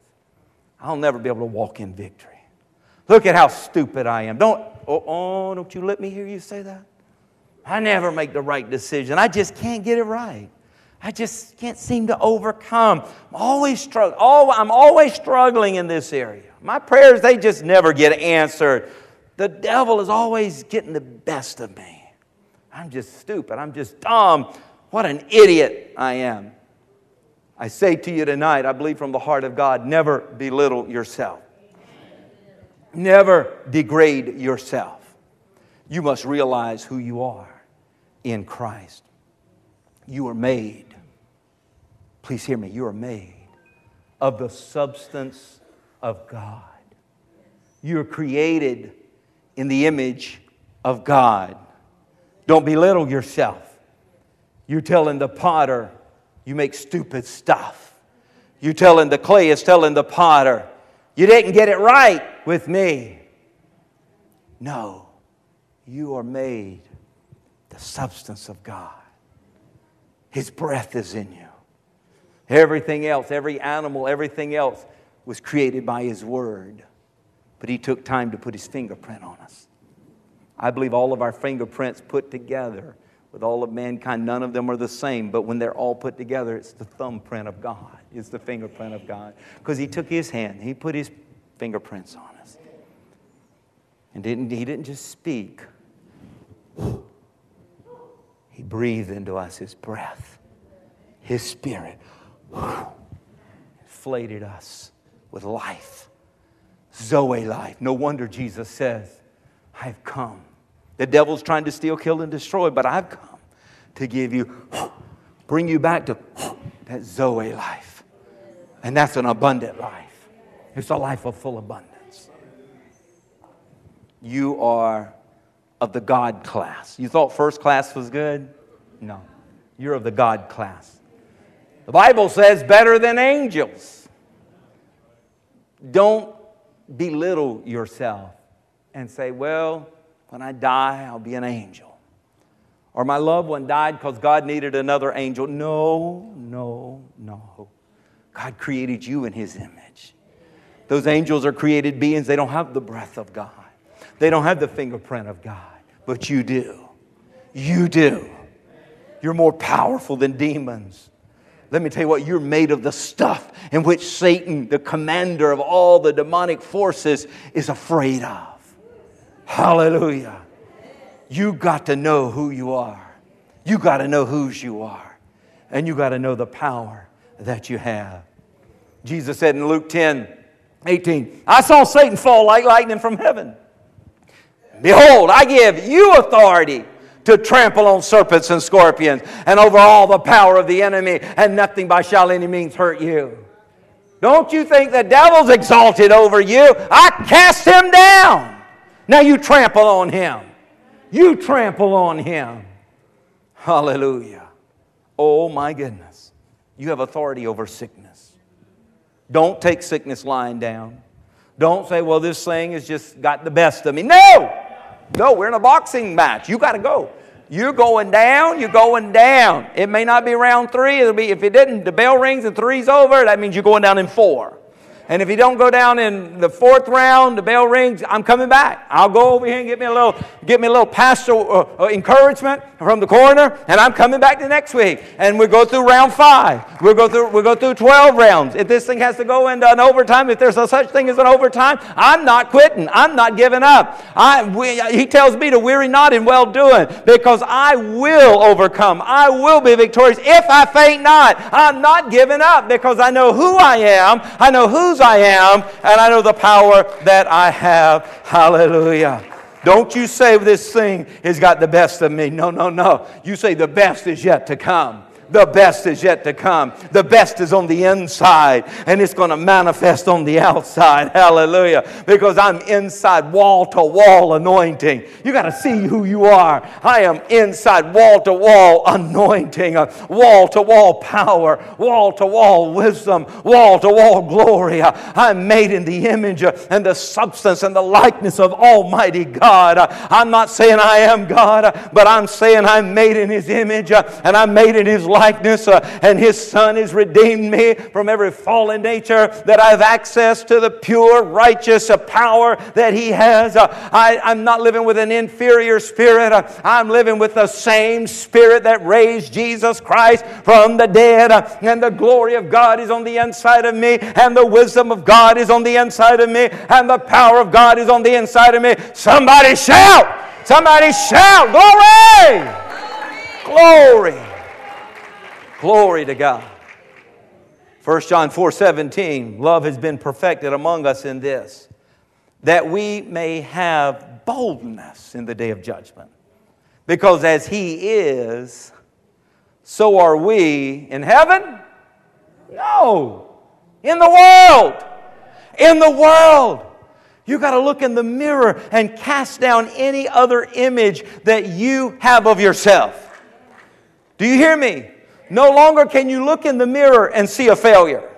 I'll never be able to walk in victory. Look at how stupid I am. Don't, oh, oh, don't you let me hear you say that. I never make the right decision. I just can't get it right. I just can't seem to overcome. I'm always struggling. I'm always struggling in this area. My prayers, they just never get answered. The devil is always getting the best of me. I'm just stupid. I'm just dumb. What an idiot I am. I say to you tonight, I believe from the heart of God, never belittle yourself. Never degrade yourself. You must realize who you are in Christ. You are made, please hear me, you are made of the substance of God. You are created in the image of God. Don't belittle yourself. You're telling the potter, you make stupid stuff. You telling the clay is telling the potter, you didn't get it right with me. No, you are made the substance of God. His breath is in you. Everything else, every animal, everything else was created by His Word. But He took time to put His fingerprint on us. I believe all of our fingerprints put together with all of mankind, none of them are the same, but when they're all put together, it's the thumbprint of God, it's the fingerprint of God. Because He took His hand, He put His fingerprints on us. And didn't, He didn't just speak, He breathed into us His breath, His Spirit, inflated us with life. Zoe life. No wonder Jesus says, I've come. The devil's trying to steal, kill, and destroy, but I've come to give you, bring you back to that Zoe life. And that's an abundant life. It's a life of full abundance. You are of the God class. You thought first class was good? No. You're of the God class. The Bible says better than angels. Don't belittle yourself and say, well, when I die, I'll be an angel. Or my loved one died because God needed another angel. No, no, no. God created you in His image. Those angels are created beings, they don't have the breath of God, they don't have the fingerprint of God, but you do. You do. You're more powerful than demons. Let me tell you what, you're made of the stuff in which Satan, the commander of all the demonic forces, is afraid of. Hallelujah. You got to know who you are. You got to know whose you are. And you got to know the power that you have. Jesus said in Luke 10 18, I saw Satan fall like lightning from heaven. Behold, I give you authority to trample on serpents and scorpions and over all the power of the enemy, and nothing by shall any means hurt you. Don't you think the devil's exalted over you? I cast him down. Now you trample on him. You trample on him. Hallelujah. Oh my goodness. You have authority over sickness. Don't take sickness lying down. Don't say, well, this thing has just got the best of me. No! No, we're in a boxing match. You got to go. You're going down, you're going down. It may not be round three. It'll be, if it didn't, the bell rings and three's over, that means you're going down in four. And if you don't go down in the fourth round, the bell rings, I'm coming back. I'll go over here and get me a little, get me a little pastoral uh, uh, encouragement from the corner, and I'm coming back the next week. And we go through round five. We'll go through, we'll go through 12 rounds. If this thing has to go into an overtime, if there's a such thing as an overtime, I'm not quitting. I'm not giving up. I, we, he tells me to weary not in well doing because I will overcome. I will be victorious if I faint not. I'm not giving up because I know who I am. I know who's whose I am, and I know the power that I have. Hallelujah. Don't you say this thing has got the best of me. No, no, no. You say the best is yet to come. The best is yet to come. The best is on the inside and it's going to manifest on the outside. Hallelujah. Because I'm inside wall to wall anointing. You got to see who you are. I am inside wall to wall anointing, wall to wall power, wall to wall wisdom, wall to wall glory. I'm made in the image and the substance and the likeness of Almighty God. I'm not saying I am God, but I'm saying I'm made in His image and I'm made in His likeness, uh, and His Son has redeemed me from every fallen nature, that I have access to the pure, righteous uh, power that He has. Uh, I, am not living with an inferior spirit, uh, I'm living with the same spirit that raised Jesus Christ from the dead, uh, and the glory of God is on the inside of me, and the wisdom of God is on the inside of me, and the power of God is on the inside of me. Somebody shout! Somebody shout! Glory! Glory! Glory to God. 1 John 4 17, love has been perfected among us in this, that we may have boldness in the day of judgment. Because as He is, so are we in heaven? No, in the world. In the world. You got to look in the mirror and cast down any other image that you have of yourself. Do you hear me? No longer can you look in the mirror and see a failure.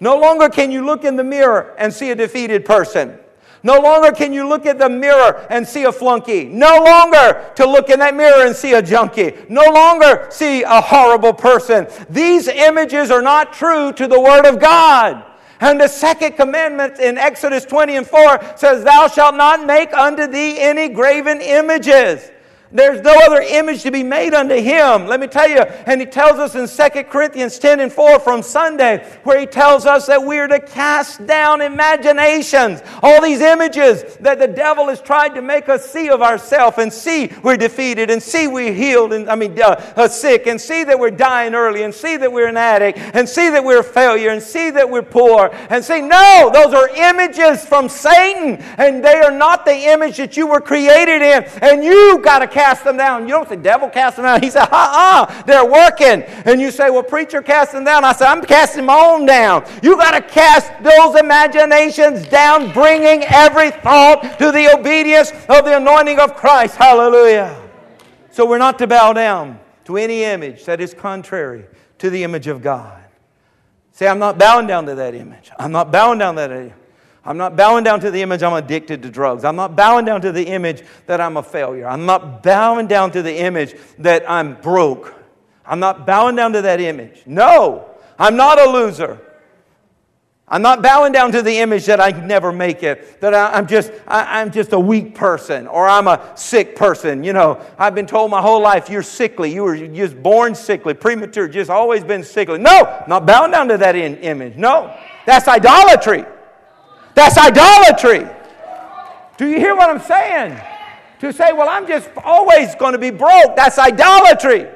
No longer can you look in the mirror and see a defeated person. No longer can you look at the mirror and see a flunky. No longer to look in that mirror and see a junkie. No longer see a horrible person. These images are not true to the Word of God. And the second commandment in Exodus 20 and 4 says, Thou shalt not make unto thee any graven images. There's no other image to be made unto him. Let me tell you, and he tells us in 2 Corinthians 10 and 4 from Sunday, where he tells us that we are to cast down imaginations, all these images that the devil has tried to make us see of ourselves and see we're defeated and see we're healed and I mean uh, uh, sick and see that we're dying early and see that we're an addict and see that we're a failure and see that we're poor and say, no, those are images from Satan and they are not the image that you were created in and you got to cast cast them down. You don't say, devil cast them down. He said, uh uh, they're working. And you say, well, preacher cast them down. I said, I'm casting my own down. You got to cast those imaginations down, bringing every thought to the obedience of the anointing of Christ. Hallelujah. So we're not to bow down to any image that is contrary to the image of God. Say, I'm not bowing down to that image. I'm not bowing down to that image. I'm not bowing down to the image I'm addicted to drugs. I'm not bowing down to the image that I'm a failure. I'm not bowing down to the image that I'm broke. I'm not bowing down to that image. No, I'm not a loser. I'm not bowing down to the image that I never make it, that I, am just, I, I'm just a weak person or I'm a sick person. You know, I've been told my whole life you're sickly. You were just born sickly, premature, just always been sickly. No, not bowing down to that in, image. No, that's idolatry. That's idolatry. Do you hear what I'm saying? To say, well, I'm just always going to be broke, that's idolatry.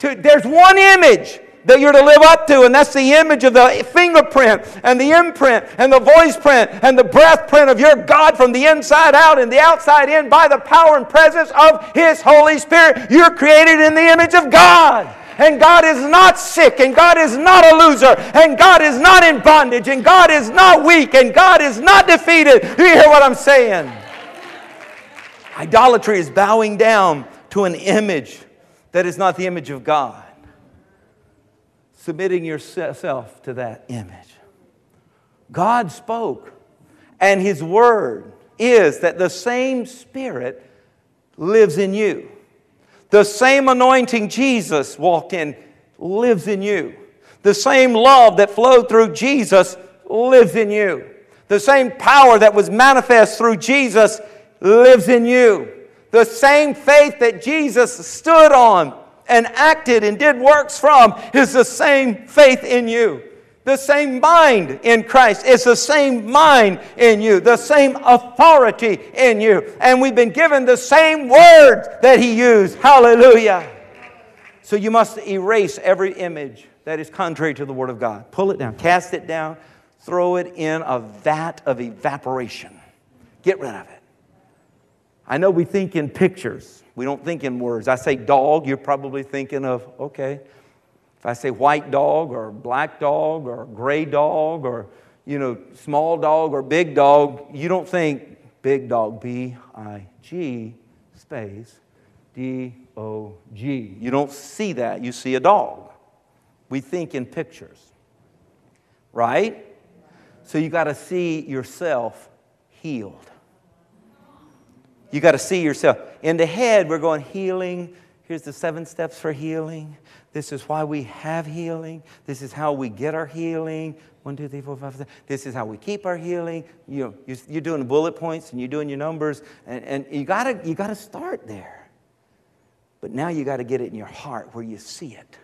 To, there's one image that you're to live up to, and that's the image of the fingerprint and the imprint and the voice print and the breath print of your God from the inside out and the outside in by the power and presence of His Holy Spirit. You're created in the image of God and God is not sick, and God is not a loser, and God is not in bondage, and God is not weak, and God is not defeated. Do you hear what I'm saying? Idolatry is bowing down to an image that is not the image of God. submitting yourself to that image. God spoke, and His word is that the same Spirit lives in you. The same anointing Jesus walked in lives in you. The same love that flowed through Jesus lives in you. The same power that was manifest through Jesus lives in you. The same faith that Jesus stood on and acted and did works from is the same faith in you. The same mind in Christ is the same mind in you, the same authority in you. And we've been given the same words that He used. Hallelujah. So you must erase every image that is contrary to the Word of God. Pull it down, cast it down, throw it in a vat of evaporation. Get rid of it. I know we think in pictures, we don't think in words. I say dog, you're probably thinking of, okay. If I say white dog or black dog or gray dog or, you know, small dog or big dog, you don't think big dog, B I G space D O G. You don't see that, you see a dog. We think in pictures, right? So you got to see yourself healed. You got to see yourself. In the head, we're going healing. Here's the seven steps for healing. This is why we have healing. This is how we get our healing. One, two, three, four, five, six. This is how we keep our healing. You know, you're doing bullet points and you're doing your numbers, and, and you gotta you gotta start there. But now you got to get it in your heart where you see it.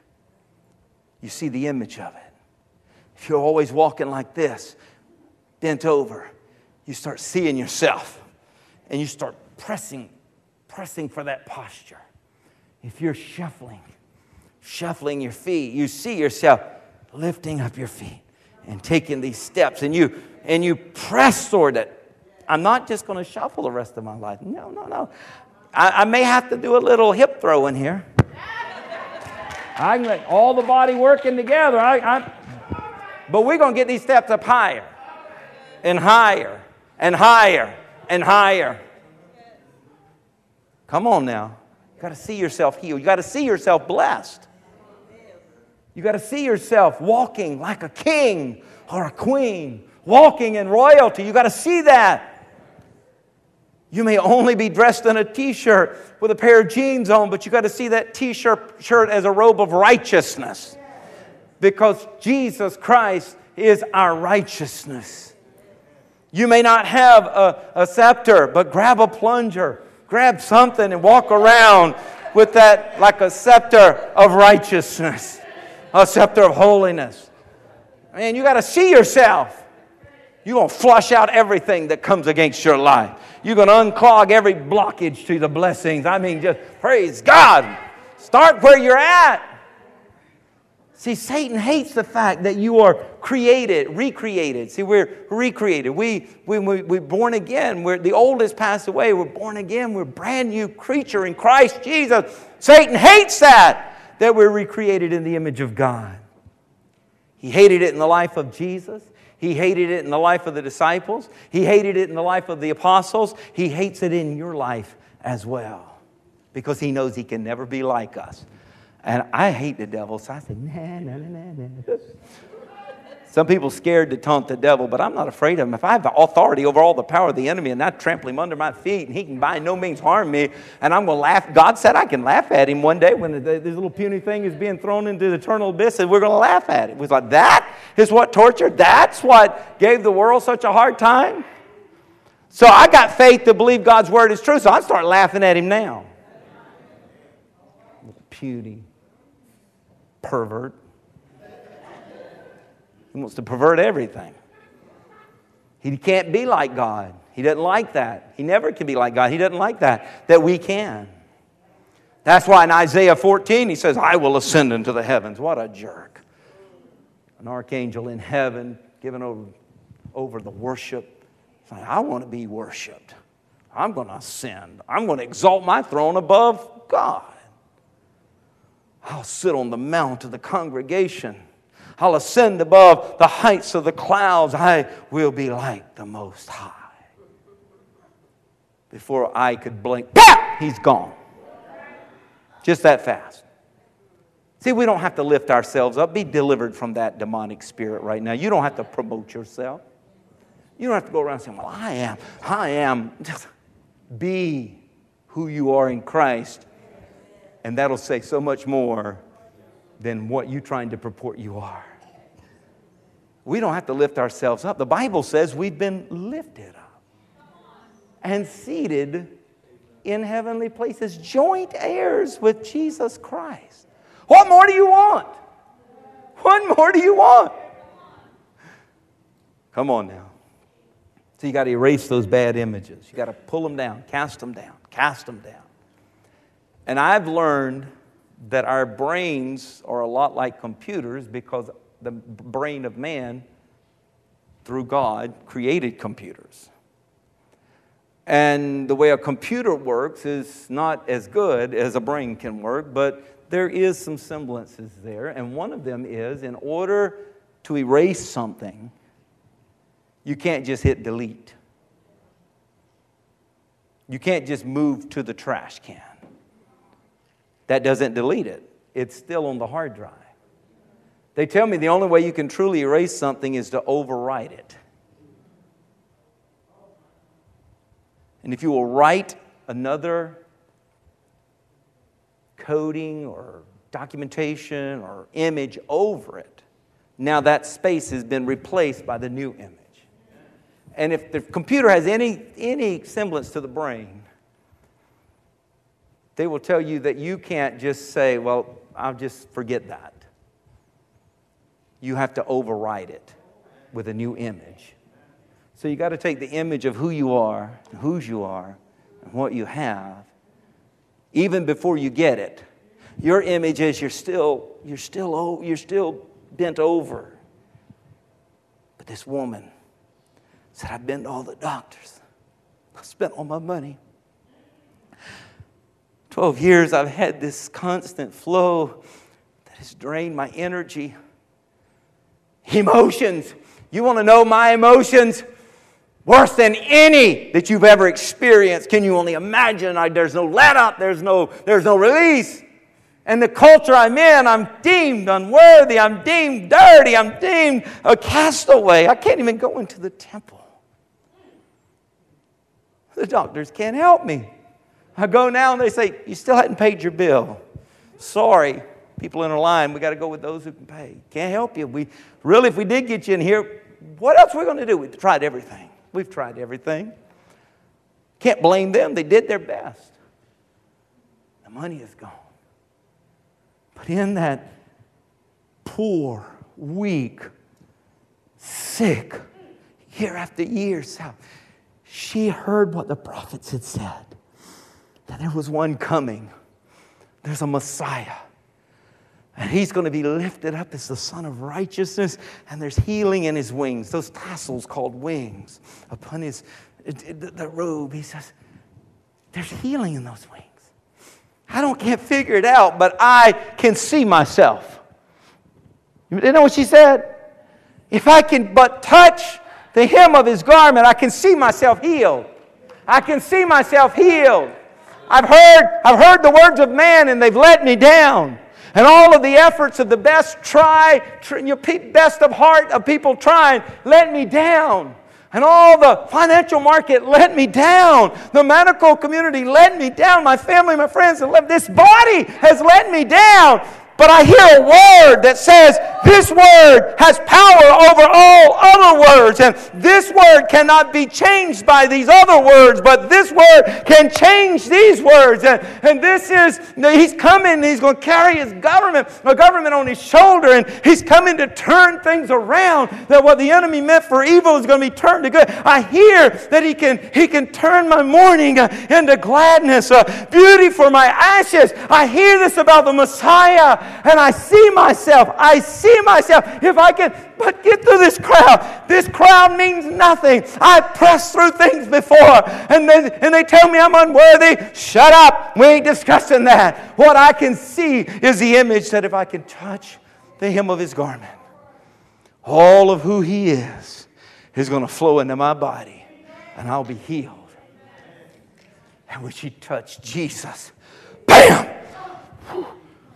You see the image of it. If you're always walking like this, bent over, you start seeing yourself and you start pressing, pressing for that posture. If you're shuffling, shuffling your feet, you see yourself lifting up your feet and taking these steps and you and you press toward it. I'm not just going to shuffle the rest of my life. No, no, no. I, I may have to do a little hip throw in here. I can let all the body working together. I, I, but we're going to get these steps up higher and higher and higher and higher. Come on now. You got to see yourself healed. You got to see yourself blessed. You got to see yourself walking like a king or a queen, walking in royalty. You got to see that. You may only be dressed in a t shirt with a pair of jeans on, but you got to see that t shirt as a robe of righteousness because Jesus Christ is our righteousness. You may not have a, a scepter, but grab a plunger, grab something, and walk around with that like a scepter of righteousness, a scepter of holiness. Man, you got to see yourself. You're going to flush out everything that comes against your life. You're going to unclog every blockage to the blessings. I mean, just praise God. Start where you're at. See, Satan hates the fact that you are created, recreated. See, we're recreated. We, we, we, we're born again. We're, the old has passed away. We're born again. We're a brand new creature in Christ Jesus. Satan hates that, that we're recreated in the image of God. He hated it in the life of Jesus. He hated it in the life of the disciples. He hated it in the life of the apostles. He hates it in your life as well because he knows he can never be like us. And I hate the devil, so I said, nah, nah, nah, nah, nah. Some people scared to taunt the devil, but I'm not afraid of him. If I have the authority over all the power of the enemy and I trample him under my feet and he can by no means harm me, and I'm going to laugh. God said I can laugh at him one day when this little puny thing is being thrown into the eternal abyss, and we're going to laugh at it. Was like, that is what tortured? That's what gave the world such a hard time? So I got faith to believe God's word is true, so I start laughing at him now. Puny pervert. He wants to pervert everything. He can't be like God. He doesn't like that. He never can be like God. He doesn't like that, that we can. That's why in Isaiah 14 he says, I will ascend into the heavens. What a jerk. An archangel in heaven given over, over the worship. Like, I want to be worshiped. I'm going to ascend. I'm going to exalt my throne above God. I'll sit on the mount of the congregation. I'll ascend above the heights of the clouds. I will be like the Most High. Before I could blink, he's gone. Just that fast. See, we don't have to lift ourselves up. Be delivered from that demonic spirit right now. You don't have to promote yourself. You don't have to go around saying, Well, I am, I am. Just be who you are in Christ, and that'll say so much more than what you're trying to purport you are. We don't have to lift ourselves up. The Bible says we've been lifted up and seated in heavenly places, joint heirs with Jesus Christ. What more do you want? What more do you want? Come on now. So you got to erase those bad images. You got to pull them down, cast them down, cast them down. And I've learned that our brains are a lot like computers because the brain of man, through God, created computers. And the way a computer works is not as good as a brain can work, but there is some semblances there. And one of them is in order to erase something, you can't just hit delete. You can't just move to the trash can. That doesn't delete it, it's still on the hard drive. They tell me the only way you can truly erase something is to overwrite it. And if you will write another coding or documentation or image over it, now that space has been replaced by the new image. And if the computer has any, any semblance to the brain, they will tell you that you can't just say, well, I'll just forget that. You have to override it with a new image. So you got to take the image of who you are, whose you are, and what you have, even before you get it. Your image is you're still, you're still, you're still bent over. But this woman said, I've been to all the doctors. I spent all my money. 12 years, I've had this constant flow that has drained my energy. Emotions. You want to know my emotions? Worse than any that you've ever experienced. Can you only imagine? I, there's no let up, there's no, there's no release. And the culture I'm in, I'm deemed unworthy, I'm deemed dirty, I'm deemed a castaway. I can't even go into the temple. The doctors can't help me. I go now and they say, You still hadn't paid your bill. Sorry, people in a line, we got to go with those who can pay. Can't help you. We really, if we did get you in here, what else are we going to do? We've tried everything. We've tried everything. Can't blame them. They did their best. The money is gone. But in that poor, weak, sick, year after year, she heard what the prophets had said that there was one coming. There's a Messiah. And he's going to be lifted up as the Son of Righteousness, and there's healing in his wings, those tassels called wings upon his the robe. He says, There's healing in those wings. I don't can't figure it out, but I can see myself. You know what she said? If I can but touch the hem of his garment, I can see myself healed. I can see myself healed. I've heard, I've heard the words of man and they've let me down. And all of the efforts of the best try, your best of heart of people trying, let me down. And all the financial market let me down. The medical community let me down. My family, my friends, this body has let me down. But I hear a word that says, This word has power over all other words. And this word cannot be changed by these other words, but this word can change these words. And, and this is, he's coming, he's going to carry his government, a government on his shoulder, and he's coming to turn things around. That what the enemy meant for evil is going to be turned to good. I hear that he can, he can turn my mourning uh, into gladness, uh, beauty for my ashes. I hear this about the Messiah and I see myself. I see myself. If I can but get through this crowd, this crowd means nothing. I've pressed through things before, and they, and they tell me I'm unworthy. Shut up. We ain't discussing that. What I can see is the image that if I can touch the hem of his garment, all of who he is is going to flow into my body, and I'll be healed. And when she touched Jesus, bam!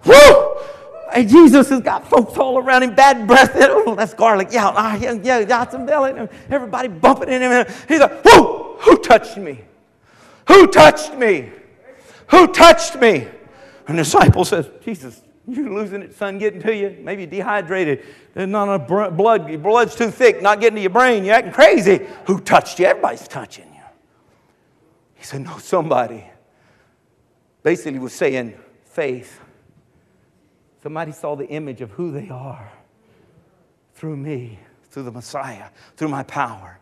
Woo! Hey, Jesus has got folks all around him, bad breath. Oh, that's garlic. Yeah, ah, yeah, yeah, got some belly. Everybody bumping in him. He's like, who? Who touched me? Who touched me? Who touched me? And the disciple says, Jesus, you losing it, son, getting to you. Maybe dehydrated. There's not enough blood. Your blood's too thick, not getting to your brain. You're acting crazy. Who touched you? Everybody's touching you. He said, No, somebody. Basically, was saying faith. Somebody saw the image of who they are through me, through the Messiah, through my power.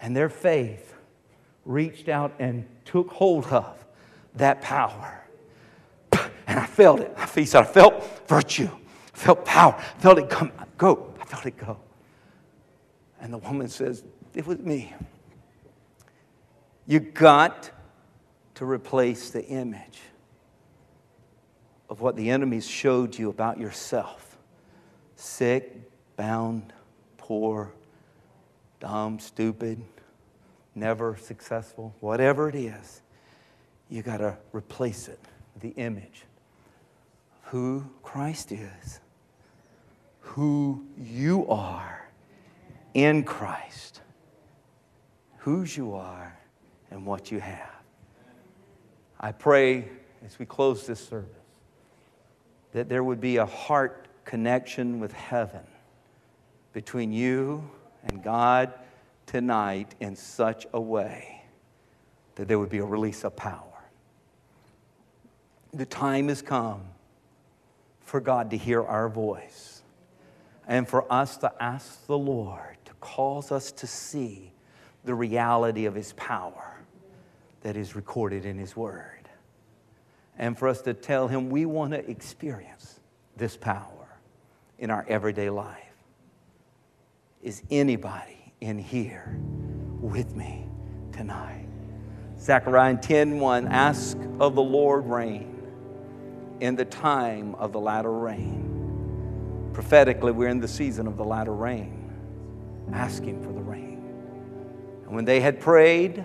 And their faith reached out and took hold of that power. And I felt it. He said, I felt virtue, I felt power, I felt it come, go. I felt it go. And the woman says, It was me. You got to replace the image of what the enemies showed you about yourself sick, bound, poor, dumb, stupid, never successful, whatever it is, you got to replace it the image of who Christ is, who you are in Christ, whose you are, and what you have. I pray as we close this service that there would be a heart connection with heaven between you and God tonight in such a way that there would be a release of power. The time has come for God to hear our voice and for us to ask the Lord to cause us to see the reality of His power that is recorded in His Word and for us to tell Him we want to experience this power in our everyday life. Is anybody in here with me tonight? Zechariah 10 1 Ask of the Lord rain in the time of the latter rain. Prophetically, we're in the season of the latter rain, asking for the rain. And when they had prayed,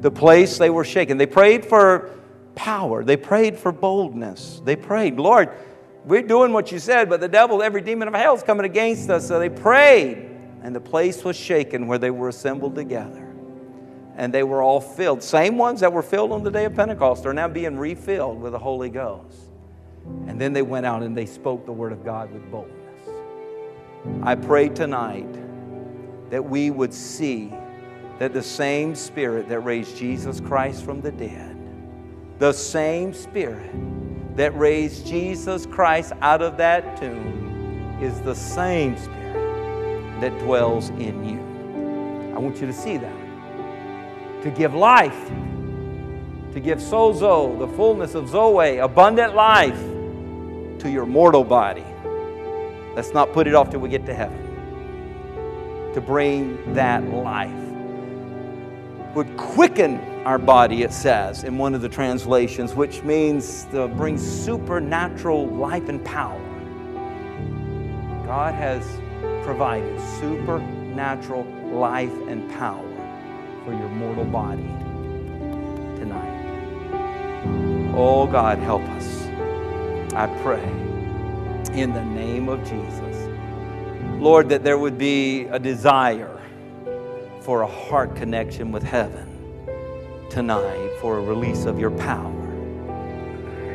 the place they were shaken. They prayed for power. They prayed for boldness. They prayed, Lord, we're doing what you said, but the devil, every demon of hell is coming against us. So they prayed, and the place was shaken where they were assembled together. And they were all filled. Same ones that were filled on the day of Pentecost are now being refilled with the Holy Ghost. And then they went out and they spoke the word of God with boldness. I pray tonight that we would see that the same Spirit that raised Jesus Christ from the dead the same Spirit that raised Jesus Christ out of that tomb is the same Spirit that dwells in you. I want you to see that. To give life, to give sozo, the fullness of Zoe, abundant life to your mortal body. Let's not put it off till we get to heaven. To bring that life would quicken our body, it says in one of the translations, which means to bring supernatural life and power. God has provided supernatural life and power for your mortal body tonight. Oh, God, help us. I pray in the name of Jesus. Lord, that there would be a desire for a heart connection with heaven tonight for a release of your power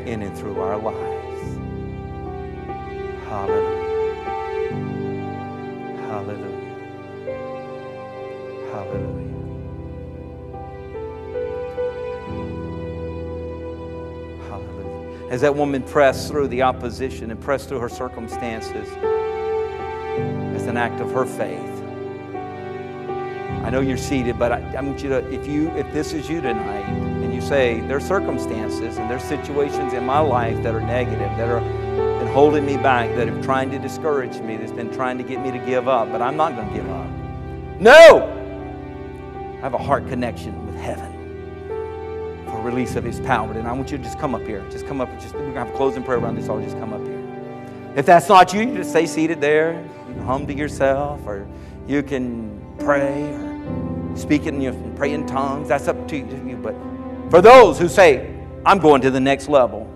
in and through our lives. Hallelujah. Hallelujah. Hallelujah. Hallelujah. As that woman pressed through the opposition and pressed through her circumstances as an act of her faith, I know you're seated, but I, I, want you to, if you, if this is you tonight, and you say there's circumstances and there's situations in my life that are negative, that are been holding me back, that have trying to discourage me, that's been trying to get me to give up, but I'm not going to give up. No, I have a heart connection with heaven for release of His power, and I want you to just come up here. Just come up. Just we're gonna have a closing prayer around this. I'll just come up here. If that's not you, you just stay seated there. You can hum to yourself, or you can pray, or speaking, you know, pray in tongues. That's up to you. But for those who say, I'm going to the next level,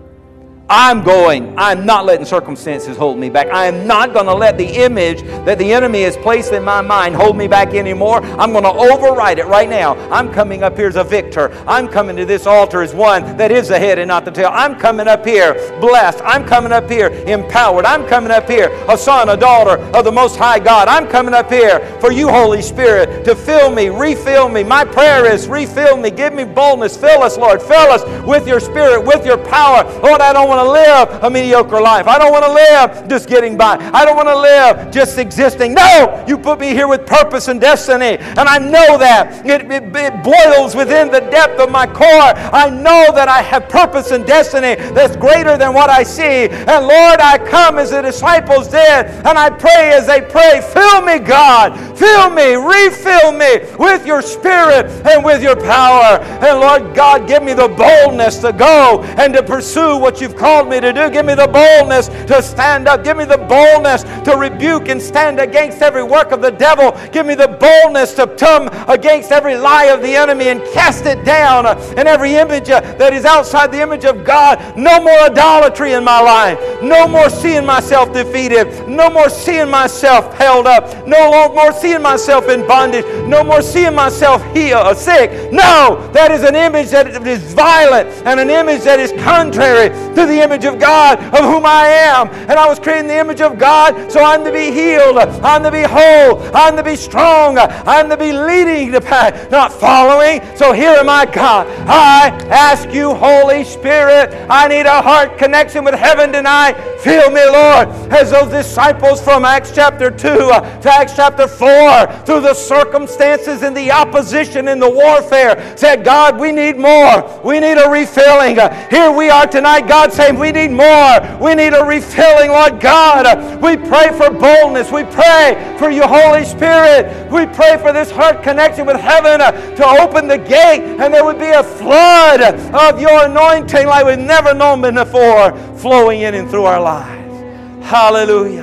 I'm going. I'm not letting circumstances hold me back. I am not going to let the image that the enemy has placed in my mind hold me back anymore. I'm going to override it right now. I'm coming up here as a victor. I'm coming to this altar as one that is the head and not the tail. I'm coming up here blessed. I'm coming up here empowered. I'm coming up here a son, a daughter of the Most High God. I'm coming up here for you, Holy Spirit, to fill me, refill me. My prayer is refill me. Give me boldness. Fill us, Lord. Fill us with your spirit, with your power. Lord, I don't want to live a mediocre life. I don't want to live just getting by. I don't want to live just existing. No, you put me here with purpose and destiny. And I know that. It, it, it boils within the depth of my core. I know that I have purpose and destiny that's greater than what I see. And Lord, I come as the disciples did, and I pray as they pray, fill me, God. Fill me, refill me with your spirit and with your power. And Lord God, give me the boldness to go and to pursue what you've me to do. Give me the boldness to stand up. Give me the boldness to rebuke and stand against every work of the devil. Give me the boldness to come against every lie of the enemy and cast it down and every image that is outside the image of God. No more idolatry in my life. No more seeing myself defeated. No more seeing myself held up. No more seeing myself in bondage. No more seeing myself healed or sick. No, that is an image that is violent and an image that is contrary to the image of God of whom I am. And I was created in the image of God, so I'm to be healed. I'm to be whole. I'm to be strong. I'm to be leading the path, not following. So here am I, God. I ask you, Holy Spirit, I need a heart connection with heaven tonight. Fill me, Lord, as those disciples from Acts chapter 2 uh, to Acts chapter 4, through the circumstances and the opposition and the warfare, said, God, we need more. We need a refilling. Here we are tonight, God, we need more. We need a refilling, Lord God. We pray for boldness. We pray for you, Holy Spirit. We pray for this heart connection with heaven to open the gate and there would be a flood of your anointing like we've never known before flowing in and through our lives. Hallelujah.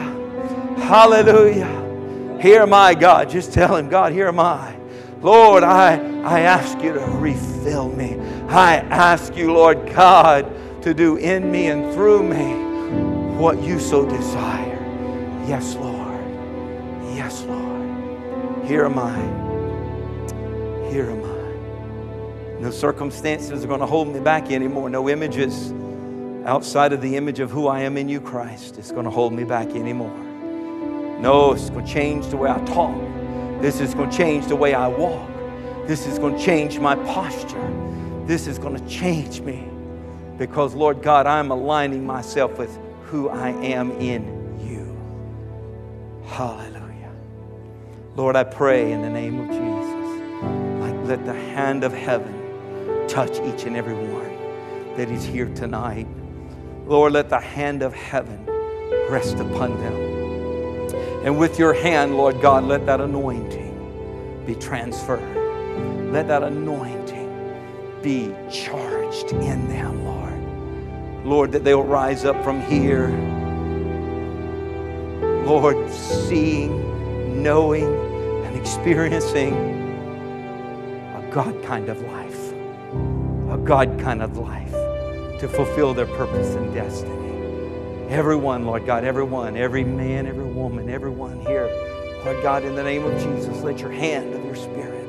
Hallelujah. Here am I, God. Just tell him, God, here am I. Lord, I, I ask you to refill me. I ask you, Lord God, to do in me and through me what you so desire. Yes, Lord. Yes, Lord. Here am I. Here am I. No circumstances are going to hold me back anymore. No images outside of the image of who I am in you, Christ, is going to hold me back anymore. No, it's going to change the way I talk. This is going to change the way I walk. This is going to change my posture. This is going to change me because, Lord God, I'm aligning myself with who I am in you. Hallelujah. Lord, I pray in the name of Jesus, like let the hand of heaven touch each and every one that is here tonight. Lord, let the hand of heaven rest upon them. And with your hand, Lord God, let that anointing be transferred. Let that anointing be charged in them, Lord. Lord, that they'll rise up from here, Lord, seeing, knowing, and experiencing a God kind of life, a God kind of life to fulfill their purpose and destiny. Everyone, Lord God, everyone, every man, every woman, everyone here, Lord God, in the name of Jesus, let your hand of your Spirit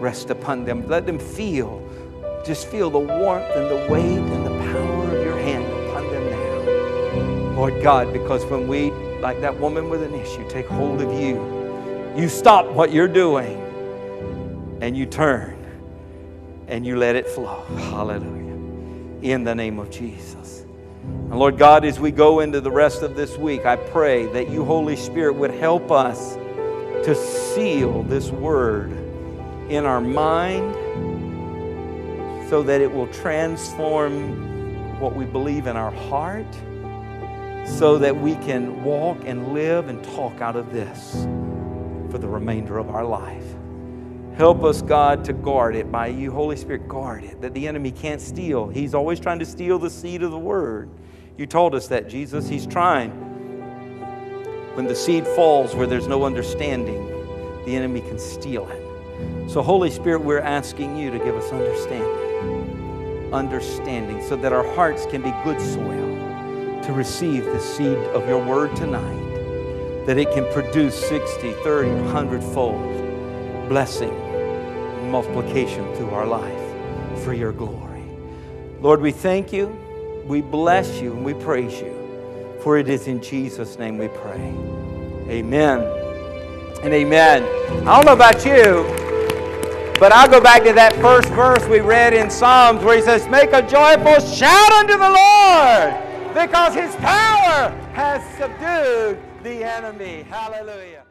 rest upon them. Let them feel, just feel the warmth and the weight Lord God, because when we, like that woman with an issue, take hold of you, you stop what you're doing and you turn and you let it flow. Hallelujah. In the name of Jesus. And Lord God, as we go into the rest of this week, I pray that you, Holy Spirit, would help us to seal this word in our mind so that it will transform what we believe in our heart so that we can walk and live and talk out of this for the remainder of our life. Help us, God, to guard it by you, Holy Spirit, guard it, that the enemy can't steal. He's always trying to steal the seed of the word. You told us that, Jesus. He's trying. When the seed falls where there's no understanding, the enemy can steal it. So, Holy Spirit, we're asking you to give us understanding. understanding so that our hearts can be good soil to receive the seed of your word tonight, that it can produce 60, 30, 100 fold blessing multiplication through our life for your glory. Lord, we thank you, we bless you, and we praise you. For it is in Jesus' name we pray. Amen and amen. I don't know about you, but I'll go back to that first verse we read in Psalms where he says, Make a joyful shout unto the Lord because his power has subdued the enemy. Hallelujah.